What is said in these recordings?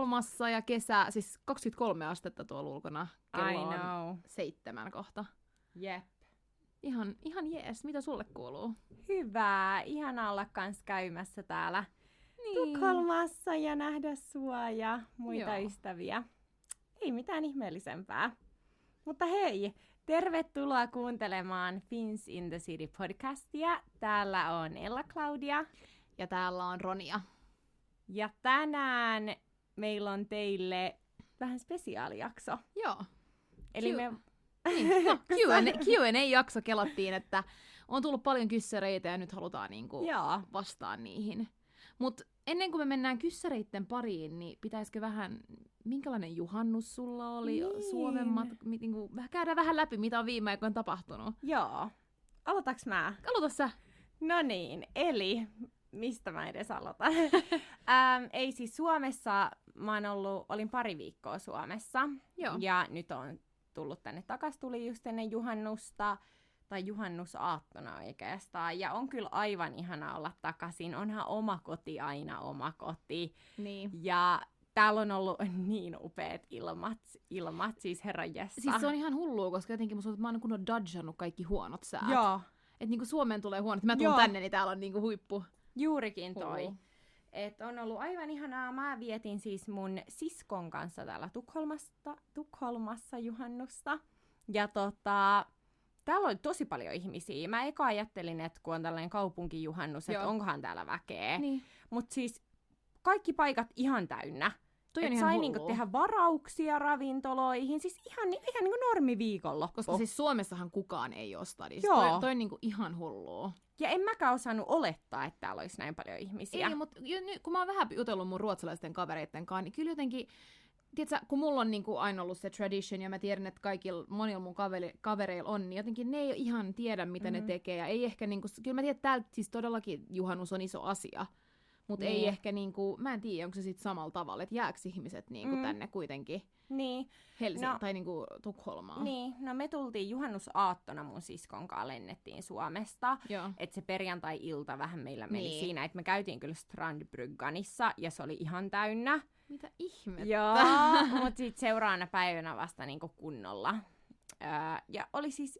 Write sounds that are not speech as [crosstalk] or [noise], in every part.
Tukholmassa ja kesä, siis 23 astetta tuolla ulkona. Kello I on know. seitsemän kohta. Jep. Ihan, ihan jees. Mitä sulle kuuluu? Hyvä. Ihana olla kans käymässä täällä Niin. Tukholmassa ja nähdä sua ja muita Joo. ystäviä. Ei mitään ihmeellisempää. Mutta hei, tervetuloa kuuntelemaan Fins in the City podcastia. Täällä on Ella Claudia Ja täällä on Ronia. ja tänään meillä on teille vähän spesiaalijakso. Joo. Eli Q- me... Niin. [laughs] No, Q&A, Q&A-jakso kelattiin, että on tullut paljon kyssäreitä ja nyt halutaan niinku Joo. vastaa niihin. Mutta ennen kuin me mennään kyssäreitten pariin, niin pitäisikö vähän, minkälainen juhannus sulla oli Niin. Suomen mat, mi, niinku, vähän käydään vähän läpi, mitä on viime aikoina tapahtunut. Joo. Aloitaks mä? Aloita sä. No niin, eli mistä mä edes aloitan? [laughs] ähm, ei siis Suomessa, mä oon ollut, olin pari viikkoa Suomessa. Joo. Ja nyt on tullut tänne takas, tuli just ennen juhannusta, tai juhannusaattona oikeastaan. Ja on kyllä aivan ihana olla takaisin. Onhan oma koti aina oma koti. Niin. Ja täällä on ollut [laughs] niin upeat ilmat, ilmat siis herran jessa. Siis se on ihan hullua, koska jotenkin että mä oon kunnon dodgannut kaikki huonot säät. Joo, Että niinku Suomeen tulee huonot, mä tuun Joo. tänne, niin täällä on niinku huippu. juurikin toi. Hullu. Et on ollut aivan ihanaa. Mä vietin siis mun siskon kanssa täällä Tukholmasta, Tukholmassa juhannusta. Ja tota, täällä oli tosi paljon ihmisiä. Mä eka ajattelin, että kun on tällainen kaupunkijuhannus, että onkohan täällä väkeä. Niin. Mutta siis kaikki paikat ihan täynnä. Toi on Et ihan sai niinku tehdä varauksia ravintoloihin. Siis ihan, ihan niinku normi viikonloppu. Koska siis Suomessahan kukaan ei ole stadissa. Joo. Toi, toi on niinku ihan hullua. Ja en mäkään osannut olettaa, että täällä olisi näin paljon ihmisiä. Ei, mutta kun mä oon vähän jutellut mun ruotsalaisten kavereitten kanssa, niin kyllä jotenkin, tiedätkö, kun mulla on niinku aina ollut se tradition, ja mä tiedän, että kaikilla, monilla mun kaveri, kavereilla on, niin jotenkin ne ei ihan tiedä, mitä mm-hmm. ne Mhm. tekee, ja ei ehkä niinku, kyllä mä tiedän, että täällä siis todellakin juhannus on iso asia, mutta ei Niin. ehkä niinku, mä en tiedä, onko se sitten samalla tavalla, että jääkö ihmiset niinku Mm. tänne kuitenkin Niin. Helsingin No. tai niinku Tukholmaan. Niin, no me tultiin juhannusaattona mun siskon kanssa lennettiin Suomesta. Että se perjantai-ilta vähän meillä meni Niin. siinä, että me käytiin kyllä Strandbrygganissa ja se oli ihan täynnä. Mitä ihmettä? Joo, [laughs] mutta sitten seuraavana päivänä vasta niinku kunnolla. Öö, ja oli siis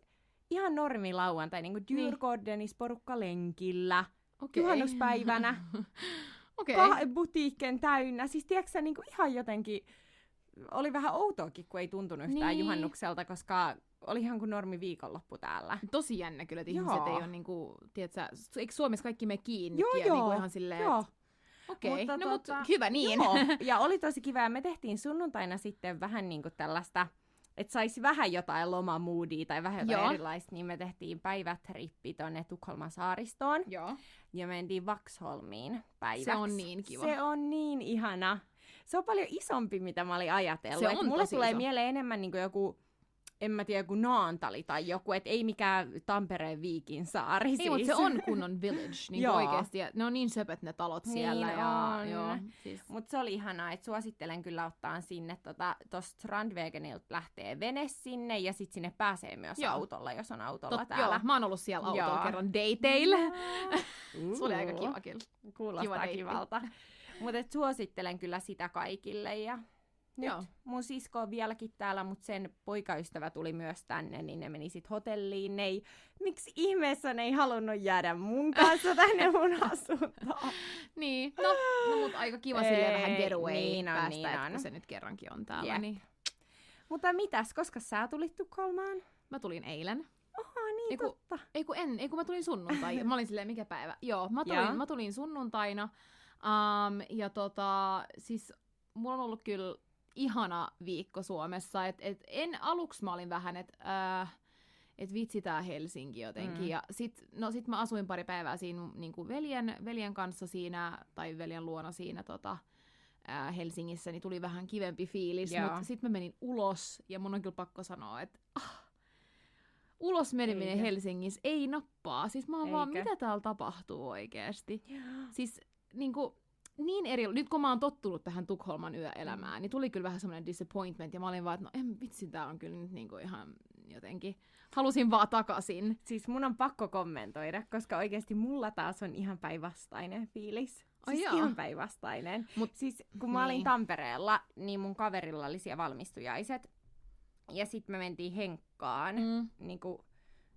ihan normi lauantai, niinku Djurgårdenis porukka lenkillä, Okei. juhannuspäivänä, [laughs] okay. buutiikken täynnä. Siis tiedätkö sä, niinku ihan jotenkin, oli vähän outoakin, kun ei tuntunut yhtään Niin. juhannukselta, koska oli ihan kuin normi viikonloppu täällä. Tosi jännä kyllä, että ihmiset Joo. ei ole niinku, tiedätkö, eikö Suomessa kaikki me kiinni? Joo, ja joo, Niinku ihan silleen, Joo, okei, Mutta no tota, hyvä niin. Joo, [laughs] ja oli tosi kiva. Me tehtiin sunnuntaina sitten vähän niin kuin tällaista, että saisi vähän jotain lomamuudia tai vähän jotain Joo. erilaista, niin me tehtiin päivätrippi tonne Tukholman saaristoon Joo. ja mentiin Vaxholmiin päiväksi. Se on niin kiva. Se on niin ihana. Se on paljon isompi, mitä mä olin ajatellut. Se Et on mulle tosi tulee iso. mieleen enemmän niin kuin joku, en mä tiedä, joku Naantali tai joku, että ei mikään Tampereen Viikin saari Ei, siis. mutta se on kunnon village, [laughs] niin oikeasti. Ja ne on niin söpöt ne talot Niin siellä. ja, on. Joo, siis. Mutta se oli ihanaa, että suosittelen kyllä ottaa sinne, tota, tuosta Strandwegenilta lähtee vene sinne ja sitten sinne pääsee myös Joo. autolla, jos on autolla Tot, täällä. joo, mä oon ollut siellä autolla Joo. kerran dateilla. [laughs] Se oli aika kiva kyllä. Kuulostaa Kiva kivalta. Mutta suosittelen kyllä sitä kaikille ja nyt Joo. mun sisko on vieläkin täällä, mutta sen poikaystävä tuli myös tänne, niin ne meni sit hotelliin. Ne ei, miksi ihmeessä ne ei halunnut jäädä mun [laughs] kanssa tänne mun asuntoon? Niin, no, no mutta aika kiva silleen vähän getaway niin on, päästä, niin että on. kun se nyt kerrankin on täällä. Jep. Niin. Mutta mitäs, koska sä tulit Tukholmaan? Mä tulin eilen. Oha, niin Ei kun- totta. Ei kun en, ei kun mä tulin sunnuntai. [laughs] Mä olin silleen, mikä päivä? Joo, mä tulin, mä tulin sunnuntaina. Um, ja tota, siis mulla on ollut kyllä ihana viikko Suomessa. Et, et en, aluksi mä olin vähän, että äh, et vitsi tää Helsinki jotenkin. Mm. Ja sit, no sit mä asuin pari päivää siinä niin kuin veljen, veljen kanssa siinä, tai veljen luona siinä tota, ää, Helsingissä, niin tuli vähän kivempi fiilis. Mutta sitten mä menin ulos, ja mun on kyllä pakko sanoa, että ah, ulos meneminen Eikö? Helsingissä ei nappaa. Siis mä oon vaan, Eikö? mitä täällä tapahtuu oikeasti? Siis niinku, niin eri, nyt kun mä oon tottunut tähän Tukholman yöelämään, niin tuli kyllä vähän semmoinen disappointment, ja mä olin vaan, että no en vitsi, tää on kyllä nyt niinku ihan jotenkin halusin vaan takaisin. Siis mun on pakko kommentoida, koska oikeasti mulla taas on ihan päinvastainen fiilis. Ai Siis jaa. ihan päinvastainen. Mut- Siis kun mä olin niin. Tampereella, niin mun kaverilla oli siellä valmistujaiset. Ja sitten me mentiin Henkkaan. Mm. Niinku,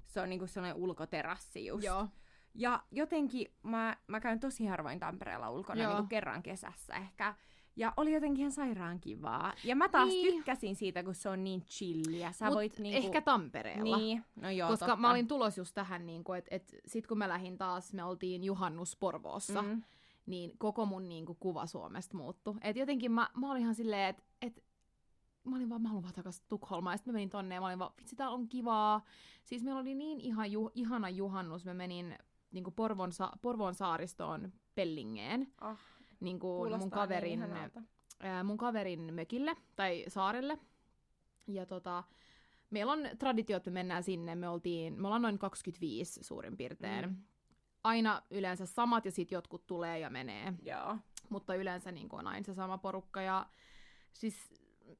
se on niinku sellainen ulkoterassi just. Joo. Ja jotenkin mä, mä käyn tosi harvoin Tampereella ulkona, Joo. niinku kerran kesässä ehkä. Ja oli jotenkin ihan sairaan kivaa. Ja mä taas Niin. tykkäsin siitä, kun se on niin chilliä. Sä Mut voit niinku... ehkä Tampereella. Niin, no joo, koska totta. mä olin tulos just tähän, niin että et sit kun mä lähdin taas, me oltiin juhannus Porvoossa, mm. Niin koko mun niin kuin, kuva Suomesta muuttui. Et jotenkin mä, mä olin ihan silleen, että et, mä olin vaan, mä haluan vaan takaisin Tukholmaan. Ja sitten mä menin tonne ja mä olin vaan, vitsi, täällä on kivaa. Siis meillä oli niin ihan ju, ihana juhannus. Mä menin niin kuin Porvon, sa, Porvoon saaristoon Pellingeen. Oh, Niin kuin mun kaverin, niin ihanalta. ää, mun kaverin mökille tai saarelle. Ja tota, meillä on traditio, että me mennään sinne. Me, oltiin, me ollaan noin 25 suurin piirtein. Mm. Mm. Aina yleensä samat ja sitten jotkut tulee ja menee. Joo. Mutta yleensä niin kuin, on aina se sama porukka. Ja siis,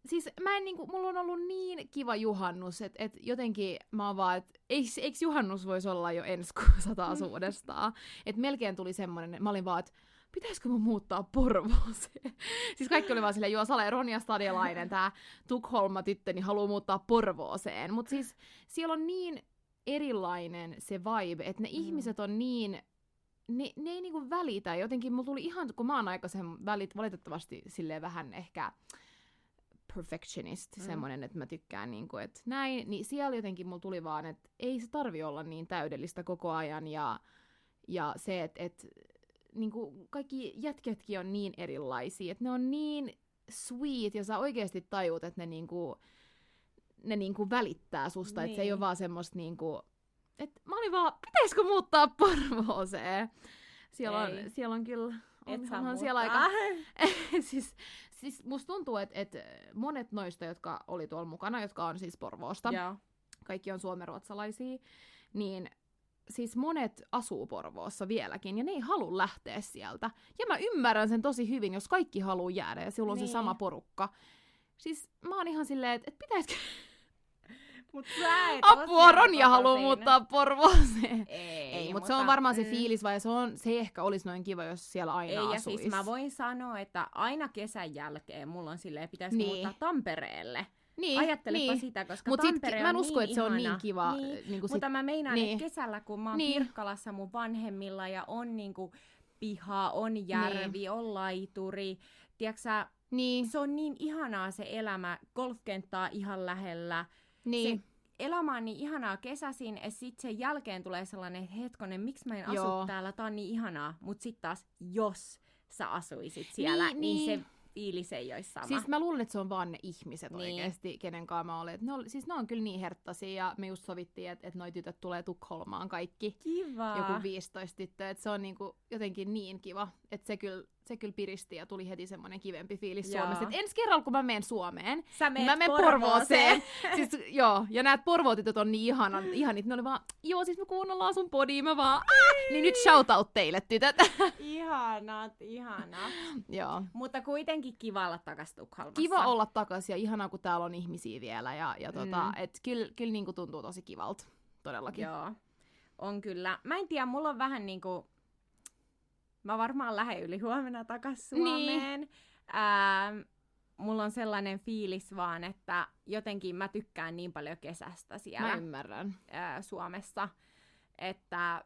siis mä en, niin kuin, mulla on ollut niin kiva juhannus, että et jotenkin mä oon vaan, että eikö, eikö juhannus voisi olla jo ensi kuussa [laughs] taas uudestaan. Että melkein tuli semmoinen, mä olin vaan, että pitäisikö mun muuttaa Porvooseen? [laughs] siis kaikki oli vaan silleen, joo, Sale Ronja Stadialainen, tää Tukholma tyttö, niin haluaa muuttaa Porvooseen. Mutta siis siellä on niin erilainen se vibe, että ne mm. ihmiset on niin, ne, ne ei niinku välitä. Jotenkin mulla tuli ihan, kun mä oon aika sen välit, valitettavasti silleen vähän ehkä perfectionist, Mm. mm. semmoinen, että mä tykkään niinku, että näin, niin siellä jotenkin mulla tuli vaan, että ei se tarvi olla niin täydellistä koko ajan ja, ja se, että et, niinku, kaikki jätketkin on niin erilaisia, että ne on niin sweet ja sä oikeasti tajuut, että ne niinku, ne niinku välittää susta, niin. että se ei Niin. ole vaan semmoista niinku, että mä olin vaan, pitäisikö muuttaa Porvooseen? Siellä Ei. on, siellä on kyllä, Et onhan siellä aika, [laughs] [laughs] siis, siis musta tuntuu, että, että monet noista, jotka oli tuolla mukana, jotka on siis Porvoosta, Joo. kaikki on suomenruotsalaisia, niin siis monet asuu Porvoossa vieläkin, ja ne ei halua lähteä sieltä. Ja mä ymmärrän sen tosi hyvin, jos kaikki haluaa jäädä, ja silloin on Niin. se sama porukka. Siis mä oon ihan silleen, että, että pitäisikö [laughs] Mut sä et oo apua, Ronja haluaa muuttaa Porvooseen. Ei, Ei, mutta se on varmaan se fiilis, vai se, on, se ei ehkä olisi noin kiva, jos siellä aina Ei, ja asuisi. siis mä voin sanoa, että aina kesän jälkeen mulla on silleen, pitäisi Niin. muuttaa Tampereelle. niin, Ajattelepa niin. sitä, koska Mut sit, Tampere mä en on usko, niin että se on niin kiva. Niin. Niin, niin kuin Mutta mä meinaan, niin. että kesällä, kun mä oon Niin. Pirkkalassa mun vanhemmilla ja on niinku piha, on järvi, niin. on laituri, tiedätkö niin, se on niin ihanaa se elämä, golfkenttää ihan lähellä. Niin. Se elämä on niin ihanaa kesäsin, ja sit sen jälkeen tulee sellainen, että hetkonen, miksi mä en asu Joo. täällä, tää on niin ihanaa. Mut sit taas, jos sä asuisit siellä, niin, Niin, niin, niin. se fiilis ei olisi sama. Siis mä luulen, että se on vaan ne ihmiset Niin. niin. oikeasti, kenen kanssa mä olin. Et Ne oli, siis ne on kyllä niin herttaisia ja me just sovittiin, että et noi tytöt tulee Tukholmaan kaikki. Kiva. Joku 15 tyttöä, että se on niinku jotenkin niin kiva, että se kyllä, se kyllä piristi ja tuli heti semmoinen kivempi fiilis Joo. Suomesta. Et ensi kerralla, kun mä menen Suomeen, Sä niin mä menen Porvooseen. [laughs] siis, joo, ja näet Porvootytöt on niin ihanan, ihanit. Ne oli vaan, joo, siis me kuunnellaan sun podia, mä vaan, ah! Niin nyt shoutout teille, tytöt. [laughs] Ihanat, ihanat. joo. Mutta kuitenkin kiva olla takas Tukholmassa. Kiva olla takaisin ja ihanaa, kun täällä on ihmisiä vielä. Ja, ja tota, Mm. mm. et kyllä, kyllä niinku tuntuu tosi kivalta, todellakin. Joo, on kyllä. Mä en tiedä, mulla on vähän niinku... Mä varmaan lähden yli huomenna takas Niin. Suomeen. Niin. Ähm, mulla on sellainen fiilis vaan, että jotenkin mä tykkään niin paljon kesästä siellä Mä ymmärrän. ää, Suomessa, että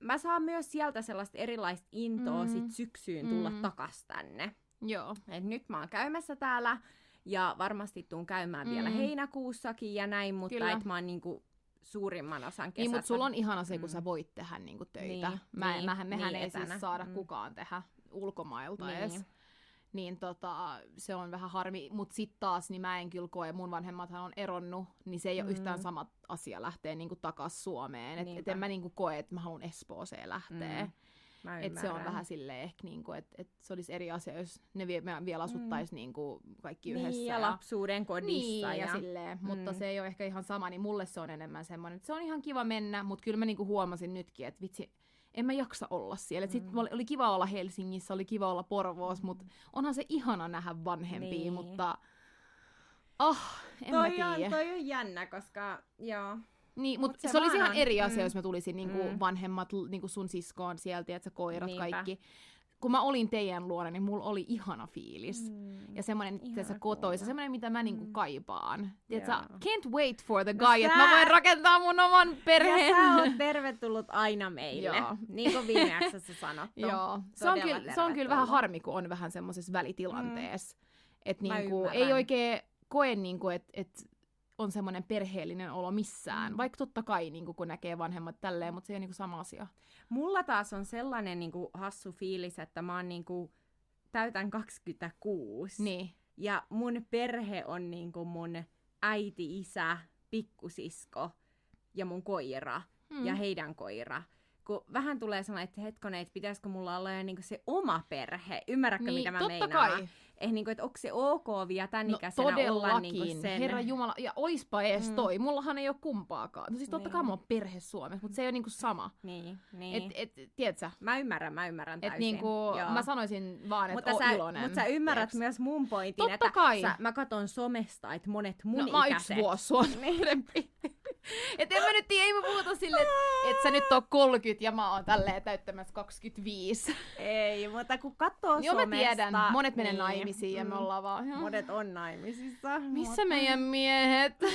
mä saan myös sieltä sellaista erilaista intoa Mm. sit syksyyn tulla Mm. takas tänne. Joo. Et nyt mä oon käymässä täällä ja varmasti tuun käymään mm. vielä heinäkuussakin ja näin, mutta Kyllä. et mä oon niinku suurimman osan kesästä. Niin, mutta sulla on ihana se, kun Mm. sä voit tehdä niinku töitä. Niin, Niin, Mä, niin, mähän, mehän niin, ei etänä. siis saada Mm. mm. kukaan tehdä ulkomailta Niin. edes. Niin tota, se on vähän harmi, mutta sitten taas niin mä en kyllä koe, mun vanhemmathan on eronnut, niin se ei ole Mm. yhtään sama asia lähteä niinku takas Suomeen. Et, et en mä niinku koe, että mä haluan Espooseen lähteä. Mm. Mä Et se on vähän silleen ehkä niinku, että et se olisi eri asia, jos ne vie, me vielä asuttais mm. niinku kaikki yhdessä. Niin, ja lapsuuden kodissa. Niin, ja, ja... silleen, mutta Mm. se ei ole ehkä ihan sama, niin mulle se on enemmän semmoinen, että se on ihan kiva mennä, mutta kyllä mä niinku huomasin nytkin, että vitsi, en mä jaksa olla siellä. Mm. Sitten oli, kiva olla Helsingissä, oli kiva olla Porvoossa, mutta onhan se ihana nähdä vanhempia, Niin. mutta Oh, en toi, mä on, tiedä. toi on jännä, koska joo. Niin, mutta Mut se se, olisi ihan eri asia, Mm. jos mä tulisin niinku Mm. vanhemmat, niinku sun siskoon sieltä, että koirat Niinpä. kaikki. Kun mä olin teidän luona, niin mulla oli ihana fiilis. Mm. Ja semmoinen, kotoisa, semmoinen, mitä mä niinku Mm. kaipaan. Tiedätkö, Joo. can't wait for the No guy, että mä sä- voin rakentaa mun oman Ja perheen. sä oot tervetullut aina meille, Joo. niin kuin viime jaksossa sanottu. Joo, se on, kyllä, se on kyllä vähän harmi, kun on vähän semmoisessa välitilanteessa. Mm. Että niinku, ei oikein koe, niinku, että et on semmoinen perheellinen olo missään. Mm. Vaikka totta kai, niinku, kun näkee vanhemmat tälleen, mutta se ei ole niinku sama asia. Mulla taas on sellainen niin kuin, hassu fiilis, että mä oon niin kuin, täytän 26. Niin. Ja mun perhe on niin kuin, mun äiti, isä, pikkusisko ja mun koira Mm. ja heidän koira. Kun vähän tulee sellainen, että hetkonen, että pitäisikö mulla olla jo niinku se oma perhe. Ymmärrätkö, niin, mitä mä totta meinaan? kai. Eh, niinku, että onko se ok vielä tän No ikäisenä olla niinku sen... herra Jumala. Ja oispa edes Mm. toi. Mullahan ei ole kumpaakaan. No siis totta kai Niin. mulla on perhe Suomessa, mutta se ei ole niinku sama. Niin, niin. Et, et, tiedätkö? Mä ymmärrän, mä ymmärrän Et täysin. niinku, Joo. mä sanoisin vaan, että mutta oo sä, iloinen. Mutta sä ymmärrät tiedätkö? myös mun pointin, Totta että kai. Sä, mä katon somesta, että monet mun no, mä oon ikäiset... yksi vuosi sua. [laughs] Et en mä nyt tiedä, ei mä puhuta silleen, että et sä nyt on 30 ja mä oon tälleen täyttämässä 25. Ei, mutta kun katsoo Joo mä somesta... tiedän, monet menee niin, naimisiin ja me mm, ollaan vaan, "Joo, Monet on naimisissa. missä mutta- meidän miehet? [laughs]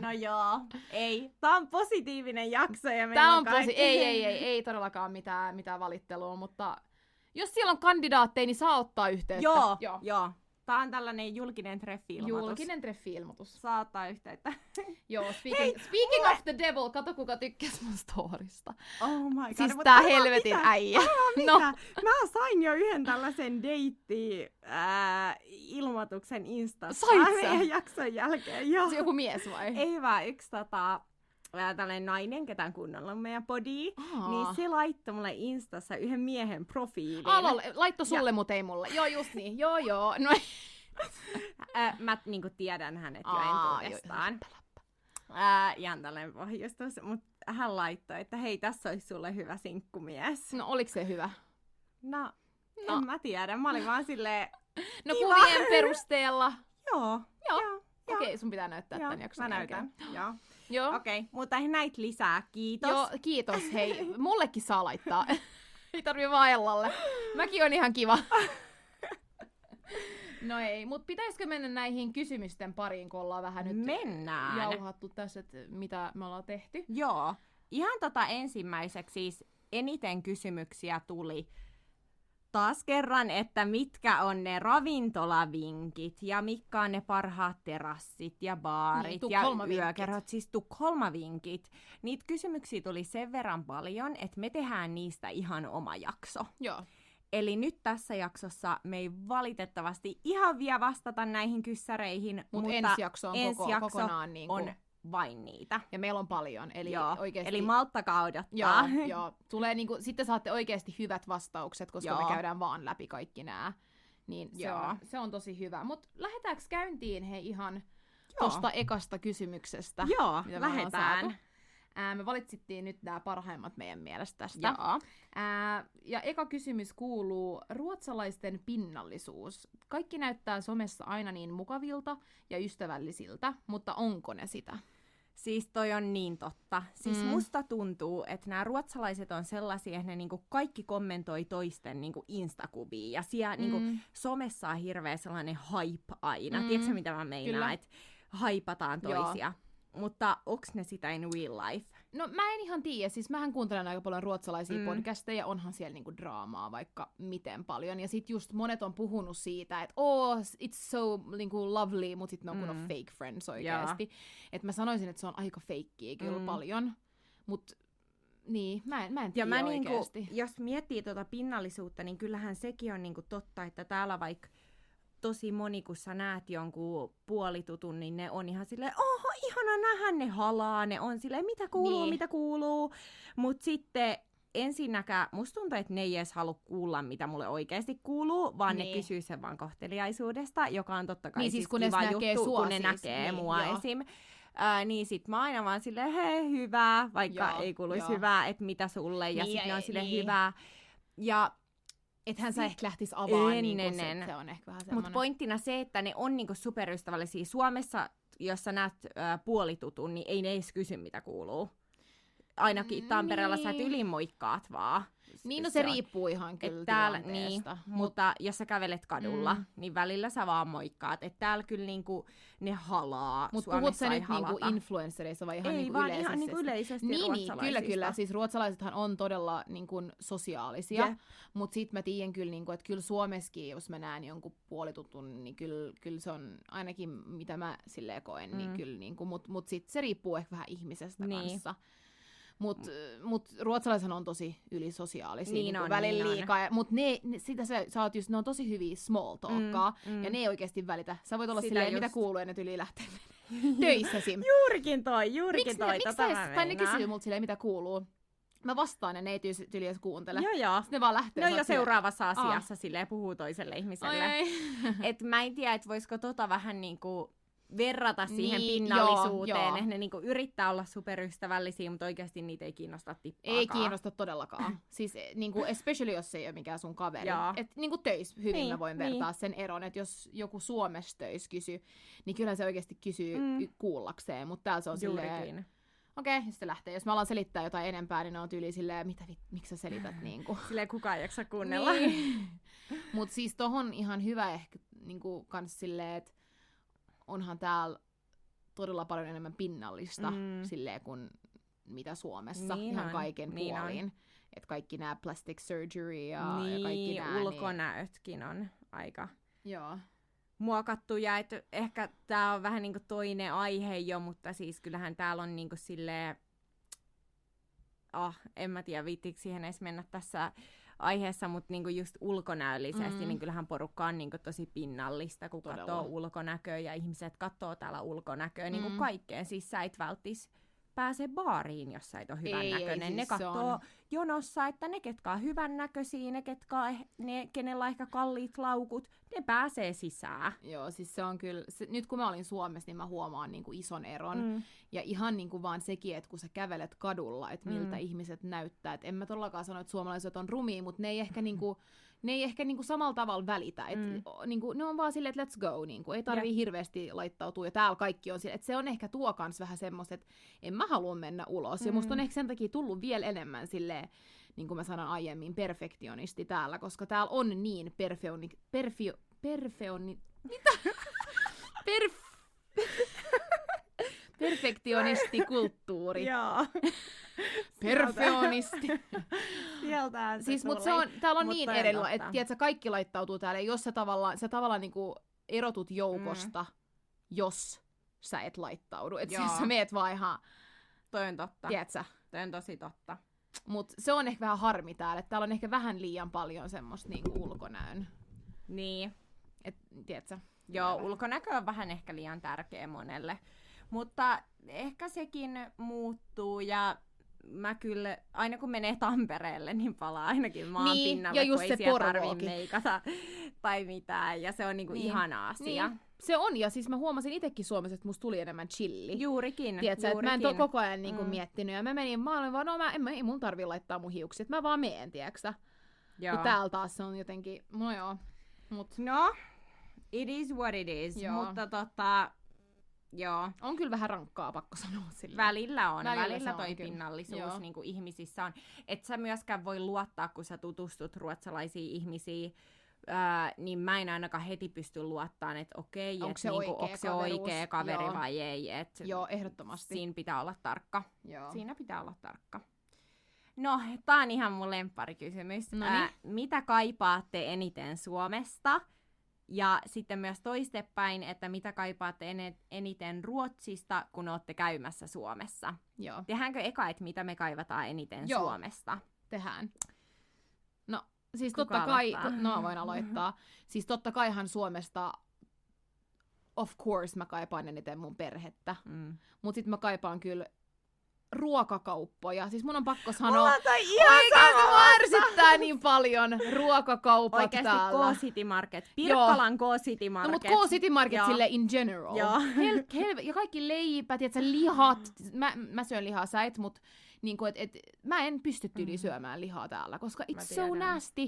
No joo, ei. Tää on positiivinen jakso ja meillä Tää on posi... kaikki... Ei, ei, ei, ei todellakaan mitään, mitään valittelua, mutta jos siellä on kandidaatteja, niin saa ottaa yhteyttä. Joo, Joo. joo. Tää on tällainen julkinen treffi-ilmoitus. Julkinen treffi-ilmoitus. Saa ottaa yhteyttä. Joo, [laughs] speaking, speaking of the devil, kato kuka tykkäs mun storista. Oh my god. Siis tää helvetin mitä? äijä. Mitä? [laughs] No, Mä sain jo yhden tällaisen deitti ää, ilmoituksen Instassa Sait sä? jakson jälkeen. Joo. se joku mies vai? Ei vaan yksi tota, ää, tällainen nainen, ketään kunnolla meidän podi, Aa. niin se laittoi mulle Instassa yhden miehen profiilin. Alolle, laitto sulle, mutta ei mulle. Joo, just niin. Joo, joo. No, [laughs] Ää, mä niinku tiedän hänet jo Aa, entuudestaan. ihan tällainen pohjustus, mutta hän laittoi, että hei, tässä olisi sulle hyvä sinkkumies. No, oliko se hyvä? No, No. en mä tiedä. Mä olin vaan silleen, No Kiva. kuvien perusteella. [laughs] joo, Joo. joo, Okei, okay, sun pitää näyttää joo, tämän jakson mä näytän. jälkeen. Joo. [gasps] [laughs] Joo. Okei, okay, mutta näitä lisää, kiitos. Joo, kiitos. Hei, mullekin saa laittaa. [laughs] ei tarvi vaan Ellalle. Mäkin on ihan kiva. [laughs] no ei, mutta pitäisikö mennä näihin kysymysten pariin, kun ollaan vähän nyt Mennään. jauhattu tässä, että mitä me ollaan tehty? Joo. Ihan tota ensimmäiseksi siis eniten kysymyksiä tuli taas kerran, että mitkä on ne ravintolavinkit ja mitkä on ne parhaat terassit ja baarit Niin, ja yökerhot, siis Tukholmavinkit. Niitä kysymyksiä tuli sen verran paljon, että me tehdään niistä ihan oma jakso. Joo. Eli nyt tässä jaksossa me ei valitettavasti ihan vielä vastata näihin kyssäreihin, Mut mutta ensi jakso on ensi koko, jakso kokonaan niin kuin, on vain niitä. ja meillä on paljon, eli Joo, oikeasti... Eli malttakaa odottaa. Joo, [laughs] joo. Tulee niinku, sitten saatte oikeasti hyvät vastaukset, koska Joo. me käydään vaan läpi kaikki nämä. Niin se Joo. on, se on tosi hyvä. Mutta lähdetäänkö käyntiin he ihan Joo. tosta ekasta kysymyksestä? Joo, mitä lähdetään. Ää, me valitsittiin nyt nämä parhaimmat meidän mielestä tästä. Joo. Ää, ja eka kysymys kuuluu, ruotsalaisten pinnallisuus. Kaikki näyttää somessa aina niin mukavilta ja ystävällisiltä, mutta onko ne sitä? Siis toi on niin totta. Siis Mm. musta tuntuu, että nämä ruotsalaiset on sellaisia, että ne niinku kaikki kommentoi toisten niinku Instakuvia. Ja siellä niinku Mm. somessa on hirveä sellainen hype aina. Mm. Tiedätkö mitä mä meinaan? Että haipataan Joo. toisia. Mutta onks ne sitä in real life? No mä en ihan tiedä, siis mähän kuuntelen aika paljon ruotsalaisia mm. Podcasteja, onhan siellä niinku draamaa vaikka miten paljon. Ja sit just monet on puhunut siitä, että oh, it's so niinku lovely, mutta sit ne on mm. Mm. fake friends oikeasti. Että mä sanoisin, että se on aika feikkiä kyllä mm. Paljon. Mut niin, mä en, mä en Ja tiedä mä niinku, oikeasti. jos miettii tuota pinnallisuutta, niin kyllähän sekin on niinku totta, että täällä vaikka tosi moni, kun sä näet jonkun puolitutun, niin ne on ihan silleen, oho, ihana nähdä, ne halaa, ne on silleen, mitä kuuluu, Niin. mitä kuuluu. Mut sitten ensinnäkään, musta tuntuu, että ne ei edes halua kuulla, mitä mulle oikeasti kuuluu, vaan Niin. ne kysyy sen vaan kohteliaisuudesta, joka on totta kai Niin siis siis kun ne kiva näkee juttu, sua kun ne siis, näkee niin, mua joo. esim. Ää, niin sit mä aina vaan silleen, hei, hyvää, vaikka Joo, ei kuuluisi joo. hyvää, että mitä sulle, ja Niin, sitten ne on silleen niin. hyvää. Ja Ethän sä ehkä lähtis avaan, En, niin en, se, se on ehkä vähän Mutta semmoinen. pointtina se, että ne on niinku superystävällisiä. Suomessa, jos sä näet äh, puolitutun, niin ei ne edes kysy, mitä kuuluu. Ainakin Mm, Tampereella sä et niin. ylinmoikkaat vaan. Niin, no se, on- riippuu ihan kyllä Et täällä, niin, mutta jos sä kävelet kadulla, Mm. niin välillä sä vaan moikkaat. Että täällä kyllä niinku ne halaa. Mutta puhut sä nyt niinku influenssereissa vai ihan Ei, niinku vaan yleisesti? ihan niinku yleisesti Niin, niin, kyllä, kyllä. Siis ruotsalaisethan on todella niin kuin, sosiaalisia, Jep. mutta sitten mä tiedän kyllä, niin kuin, että kyllä Suomessakin, jos mä näen jonkun puolitutun, niin kyllä, kyllä se on ainakin, mitä mä silleen koen, mm. niin Mm. kyllä, niin kuin, mutta mut sitten se riippuu ehkä vähän ihmisestä Niin. kanssa. Mutta mut ruotsalaiset on tosi ylisosiaalisia Niin niin on, on, välillä niin liikaa. Mutta ne, ne, sitä sä, sä oot just, ne on tosi hyviä small talkkaa, Mm, mm. ja ne ei oikeasti välitä. Sä voit olla Sitä silleen, mitä just. kuuluu, ja ne tyli lähtee [laughs] töissä sim. Juurikin toi, juurikin Miksi toi. ne, miksi tota tai ne kysyy multa silleen, mitä kuuluu. Mä vastaan ja ne ei tyys- tyli edes kuuntele. Joo, joo. Sitten ne vaan lähtee. No jo seuraavassa asiassa silleen puhuu toiselle ihmiselle. ai. Et mä en tiedä, että voisiko tota vähän niinku verrata siihen Niin, pinnallisuuteen. joo, joo. Ne niinku yrittää olla superystävällisiä, mutta oikeasti niitä ei kiinnosta tippaakaan. Ei kiinnosta todellakaan. [laughs] Siis eh, niinku, especially jos se ei ole mikään sun kaveri. Joo. Et niinku töis hyvin Niin, mä voin niin. vertaa sen eron, että jos joku Suomessa töis kysyy, niin kyllä se oikeasti kysyy Mm. kuullakseen, mutta täällä se on silleen, Juurikin. okei, okay, sitten lähtee. Jos mä alan selittää jotain enempää, niin ne on tyyli silleen, mitä vit, miksi sä selität [laughs] niinku. Silleen kukaan ei jaksa kuunnella. Niin. [laughs] Mut siis tohon ihan hyvä ehkä niinku kans silleen, että onhan täällä todella paljon enemmän pinnallista Mm. silleen kuin mitä Suomessa Niin ihan on, kaiken niin puolin. Että kaikki nämä plastic surgery ja, niin, ja kaikki nämä. ulkonäötkin on aika Niin, joo. muokattuja, että ehkä tämä on vähän niinku toinen aihe jo, mutta siis kyllähän täällä on niinku silleen, ah, en mä tiedä viittiinkö siihen edes mennä tässä aiheessa, mutta niinku just ulkonäöllisesti, Mm. niin kyllähän porukka on niinku tosi pinnallista, kun Todella. katsoo ulkonäköä ja ihmiset katsoo täällä ulkonäköä niinku Mm. kaikkeen. Siis sä et välttis pääse baariin, jos sä et ole hyvän Ei, ei, näköinen. siis ne katsoo on- jonossa, että ne, ketkä on hyvän näköisiä, ne, ketkä on, eh- ne, kenellä on ehkä kalliit laukut, ne pääsee sisään. Joo, siis se on kyllä, se, nyt kun mä olin Suomessa, niin mä huomaan niinku ison eron. Mm. Ja ihan niinku vaan sekin, että kun sä kävelet kadulla, että miltä Mm. ihmiset näyttää. Et en mä todellakaan sano, että suomalaiset on rumia, mutta ne ei ehkä [clears throat] niinku, ne ei ehkä niinku samalla tavalla välitä. Et, Mm. mm. niinku, ne on vaan silleen, että let's go. Niinku, ei tarvii hirveästi laittautua. Ja täällä kaikki on silleen, että se on ehkä tuo kans vähän semmoista, että en mä halua mennä ulos. Ja musta on Mm. ehkä sen takia tullut vielä enemmän silleen, niin kuin mä sanoin aiemmin, perfektionisti täällä, koska täällä on niin perfeoni, perfio, perfeoni, [laughs] mitä? Perf, perfektionistikulttuuri. [laughs] Joo. [laughs] Perfeonisti. Sieltään se siis, mutta se on, täällä on Mut niin totta. että tiedätkö, kaikki laittautuu täällä. Jos sä tavallaan, sä tavallaan niinku erotut joukosta, mm. jos sä et laittaudu. Että siis sä meet vaan ihan, Toi on totta. tiedätkö. Toi on tosi totta. Mut se on ehkä vähän harmi täällä, että täällä on ehkä vähän liian paljon semmoista niinku ulkonäön. Niin. Et, tiedätkö? Joo, ulkonäkö on vähän ehkä liian tärkeä monelle. Mutta ehkä sekin muuttuu ja mä kyllä, aina kun menee Tampereelle, niin palaa ainakin maan Niin, pinnalle, ja kun just ei se Porvookin. tarvii meikata tai mitään. Ja se on niinku Niin. ihana asia. Niin, se on, ja siis mä huomasin itsekin Suomessa, että musta tuli enemmän chilli. Juurikin, Tiedätkö, että mä en to, juurikin. koko ajan niinku Mm. miettinyt, ja mä menin, mä olin vaan, no mä, en, mä, ei mun tarvii laittaa mun hiukset, mä vaan meen, tiedätkö Joo. Kun täällä taas se on jotenkin, no joo, mut No, it is what it is, Joo. mutta tota, joo, on kyllä vähän rankkaa, pakko sanoa sillä. välillä on, välillä, Välillä se toi on kyllä. pinnallisuus niin kuin ihmisissä on. Et sä myöskään voi luottaa, kun sä tutustut ruotsalaisiin ihmisiin, Ää, niin mä en ainakaan heti pysty luottamaan, että okei, Onko se niinku, oikea se oikea kaveri Joo. vai ei. Et Joo, ehdottomasti. Siinä pitää olla tarkka. Joo. Siinä pitää olla tarkka. No, tää on ihan mun lempparikysymys. Noniin. mitä kaipaatte eniten Suomesta? Ja sitten myös toistepäin, että mitä kaipaatte eniten Ruotsista, kun olette käymässä Suomessa? Joo, Tehdäänkö eka, että mitä me kaivataan eniten Joo. Suomesta? tehdään. No, siis Kuka totta kai, no voin aloittaa. [laughs] Siis totta kaihan Suomesta, of course mä kaipaan eniten mun perhettä. Mm. Mut sit mä kaipaan kyllä ruokakauppoja. Siis mun on pakko sanoa, mua ärsyttää niin paljon ruokakaupat Oikeasti täällä. K-City Market. Pirkkalan K-City No Market. mut K-City Market Joo. sille in general. Joo. Hel, hel, ja kaikki leipät, ja lihat. Mä, mä syön lihaa, sä et, mut niin et, et, mä en pysty tyyli Mhm. syömään lihaa täällä, koska it's so nasty.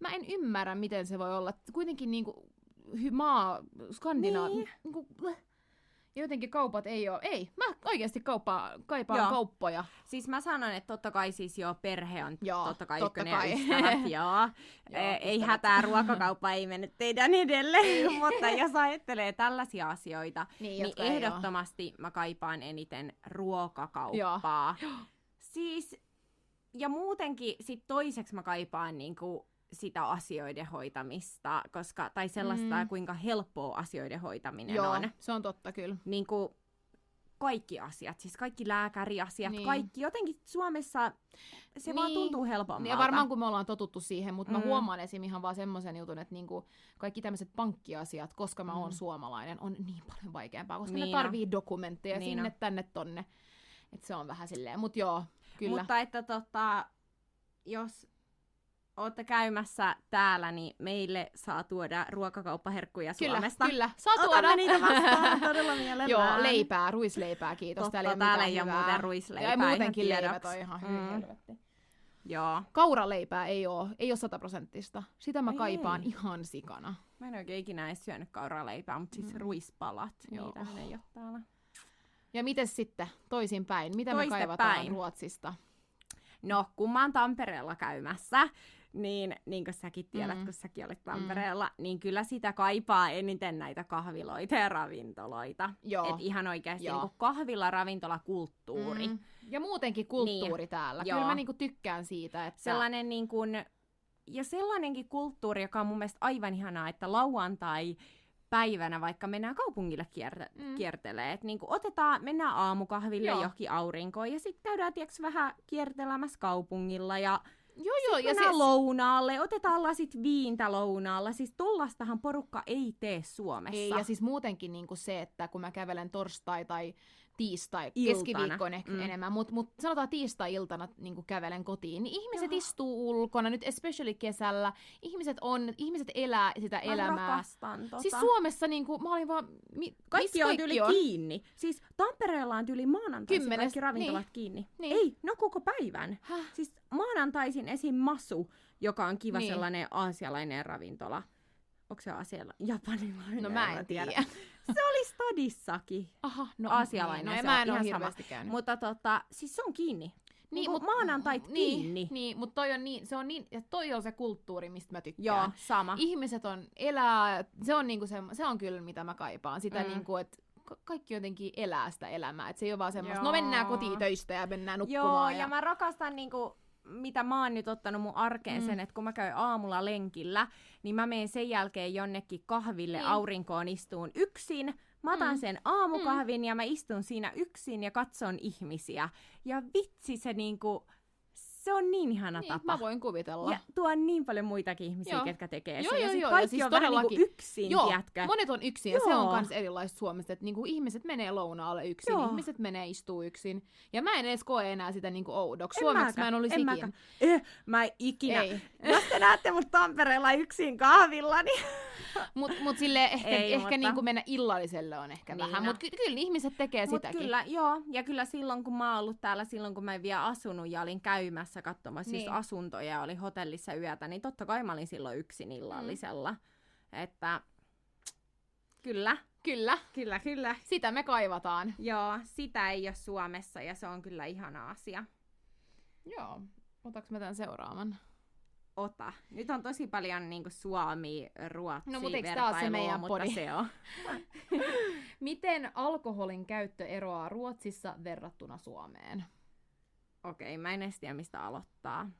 mä en ymmärrä, miten se voi olla. Kuitenkin niinku, hy, maa, Skandinaa, Niin. niinku, bleh. Ja jotenkin kaupat ei ole, ei, mä oikeasti kauppaa, kaipaan Joo. kauppoja. Siis mä sanon, että totta kai siis jo perhe on Joo, totta kai totta ykkönen kai. ja ystävät, [laughs] joo. Joo, Ee, ei hätää, ruokakauppa ei mennyt teidän edelle, [laughs] mutta jos ajattelee tällaisia asioita, Niin, niin ehdottomasti mä kaipaan eniten ruokakauppaa. [gasps] Siis, ja muutenkin sit toiseksi mä kaipaan niinku sitä asioiden hoitamista, koska, tai sellaista, Mm. kuinka helppoa asioiden hoitaminen Joo, on. se on totta kyllä. Niin kuin kaikki asiat, siis kaikki lääkäriasiat, Niin. niin. kaikki. Jotenkin Suomessa se niin. vaan Niin. tuntuu helpommalta. Ja varmaan kun me ollaan totuttu siihen, mutta mä Mm. huomaan esim. ihan vaan semmoisen jutun, että niinku kaikki tämmöiset pankkiasiat, koska mä oon Mm. suomalainen, on niin paljon vaikeampaa, koska Niin ne tarvii dokumentteja Niin sinne, on. tänne, tonne. Et se on vähän silleen, mut joo, kyllä. Mutta että tota, jos olette käymässä täällä, niin meille saa tuoda ruokakauppaherkkuja kyllä, Suomesta. kyllä, saa tuoda. Otamme niitä vastaan todella [laughs] mielellään. Joo, leipää, ruisleipää, kiitos. Totta, täällä ei ole täällä ei ole hyvää. muuten ruisleipää, Ja muutenkin leivät tiedoksi. on ihan Mm. hyvin helvetti. Joo. Kauraleipää ei oo, ei oo sataprosenttista. Sitä mä Ai kaipaan ei. ihan sikana. Mä en oikein ikinä edes syönyt kauraleipää, mutta siis Mm. ruispalat, Joo. niitä ei ole täällä. Ja miten sitten toisinpäin? Mitä me Toistepäin. kaivataan Ruotsista? No, kun mä oon Tampereella käymässä, niin, niin kuin säkin tiedät, Mm. kun säkin olit Tampereella, mm. niin kyllä sitä kaipaa eniten näitä kahviloita ja ravintoloita. Joo. Et ihan oikeasti Joo. niin kahvila, ravintola, kulttuuri. Mm. Ja muutenkin kulttuuri niin. täällä. Joo. Kyllä mä niinku tykkään siitä, että... Sellainen niin kuin, ja sellainenkin kulttuuri, joka on mun mielestä aivan ihanaa, että lauantai päivänä vaikka mennään kaupungille kiertä, Mm. kiertelee. Et niin kuin otetaan, mennään aamukahville Joo. johonkin aurinkoon ja sitten käydään tiiäks, vähän kiertelemässä kaupungilla ja Joo, joo, ja mennään se, lounaalle, otetaan lasit viintä lounaalla. Siis tollastahan porukka ei tee Suomessa. ei, ja siis muutenkin niinku se, että kun mä kävelen torstai tai tiistai, Iltana. keskiviikkoon ehkä Mm. mm. enemmän, mutta mut sanotaan tiistai-iltana niin kävelen kotiin, niin ihmiset Joo. istuu ulkona, nyt especially kesällä, ihmiset on, ihmiset elää sitä Mä elämää. rakastan tota. Siis Suomessa niinku, mä olin vaan, mi, Kaikki on tyyli on? kiinni. Siis Tampereella on tyyli maanantaisin Kymmenes- kaikki ravintolat kiinni. Niin. Ei, no koko päivän. Häh? Siis maanantaisin esim. Masu, joka on kiva Niin. niin. sellainen aasialainen ravintola. Onko se aasiala? Japanilainen? No mä en tiedä. Se oli stadissakin. Aha, no Aasialainen Niin, no, se mä en ole hirveästi käynyt. Mutta tota, siis se on kiinni. Niin, mut- maanantait niin, kiinni. Niin, mutta toi on niin, se on niin, ja toi on se kulttuuri, mistä mä tykkään. Joo, sama. Ihmiset on elää, se on, niinku se, se on kyllä mitä mä kaipaan. Sitä Mm. niinku, että ka- kaikki jotenkin elää sitä elämää. Et se ei ole vaan semmoista, Joo. no mennään kotiin töistä ja mennään Joo, nukkumaan. ja mä rakastan niinku, mitä mä oon nyt ottanut mun arkeen Mm. sen, että kun mä käyn aamulla lenkillä, niin mä menen sen jälkeen jonnekin kahville Niin. aurinkoon istuun yksin. Mä otan Mm. sen aamukahvin ja mä istun siinä yksin ja katson ihmisiä. Ja vitsi se niinku, se on niin ihana niin, tapa. mä voin kuvitella. Ja tuo on niin paljon muitakin ihmisiä, Joo. ketkä tekee Joo, sen. ja joo, sit joo, ja kaikki siis on vähän niinku yksin, Joo, tiedätkö? monet on yksin ja se on Joo. myös erilaista Suomesta, että niinku ihmiset menee lounaalle yksin, Joo. ihmiset menee istuu yksin. Ja mä en edes koe enää sitä niinku oudoksi. En Suomeksi mäkään, mä en olisi en ikinä. mäkään. Eh, mä en ikinä. Ei. Jos te näette mut Tampereella yksin kahvilla, niin Mut, mut sille ehkä, Ei, ehkä mutta- niinku mennä illalliselle on ehkä Niin vähän. no. Mut ky- kyllä ihmiset tekee Mut sitäkin. kyllä, joo. Ja kyllä silloin, kun mä oon ollut täällä, silloin kun mä en vielä asunut ja olin käymässä katsomassa niin. Niin. siis asuntoja ja oli hotellissa yötä, niin totta kai mä olin silloin yksin illallisella. Mm. Että kyllä, Kyllä, kyllä, kyllä. sitä me kaivataan. Joo, sitä ei ole Suomessa ja se on kyllä ihana asia. Joo. Otaks mä tämän seuraavan? Ota. Nyt on tosi paljon niin Suomi, Ruotsi, No, mut eiks tää oo se meidän mutta podi? se on. [laughs] Miten alkoholin käyttö eroaa Ruotsissa verrattuna Suomeen? Okei, mä en edes tiedä, mistä aloittaa.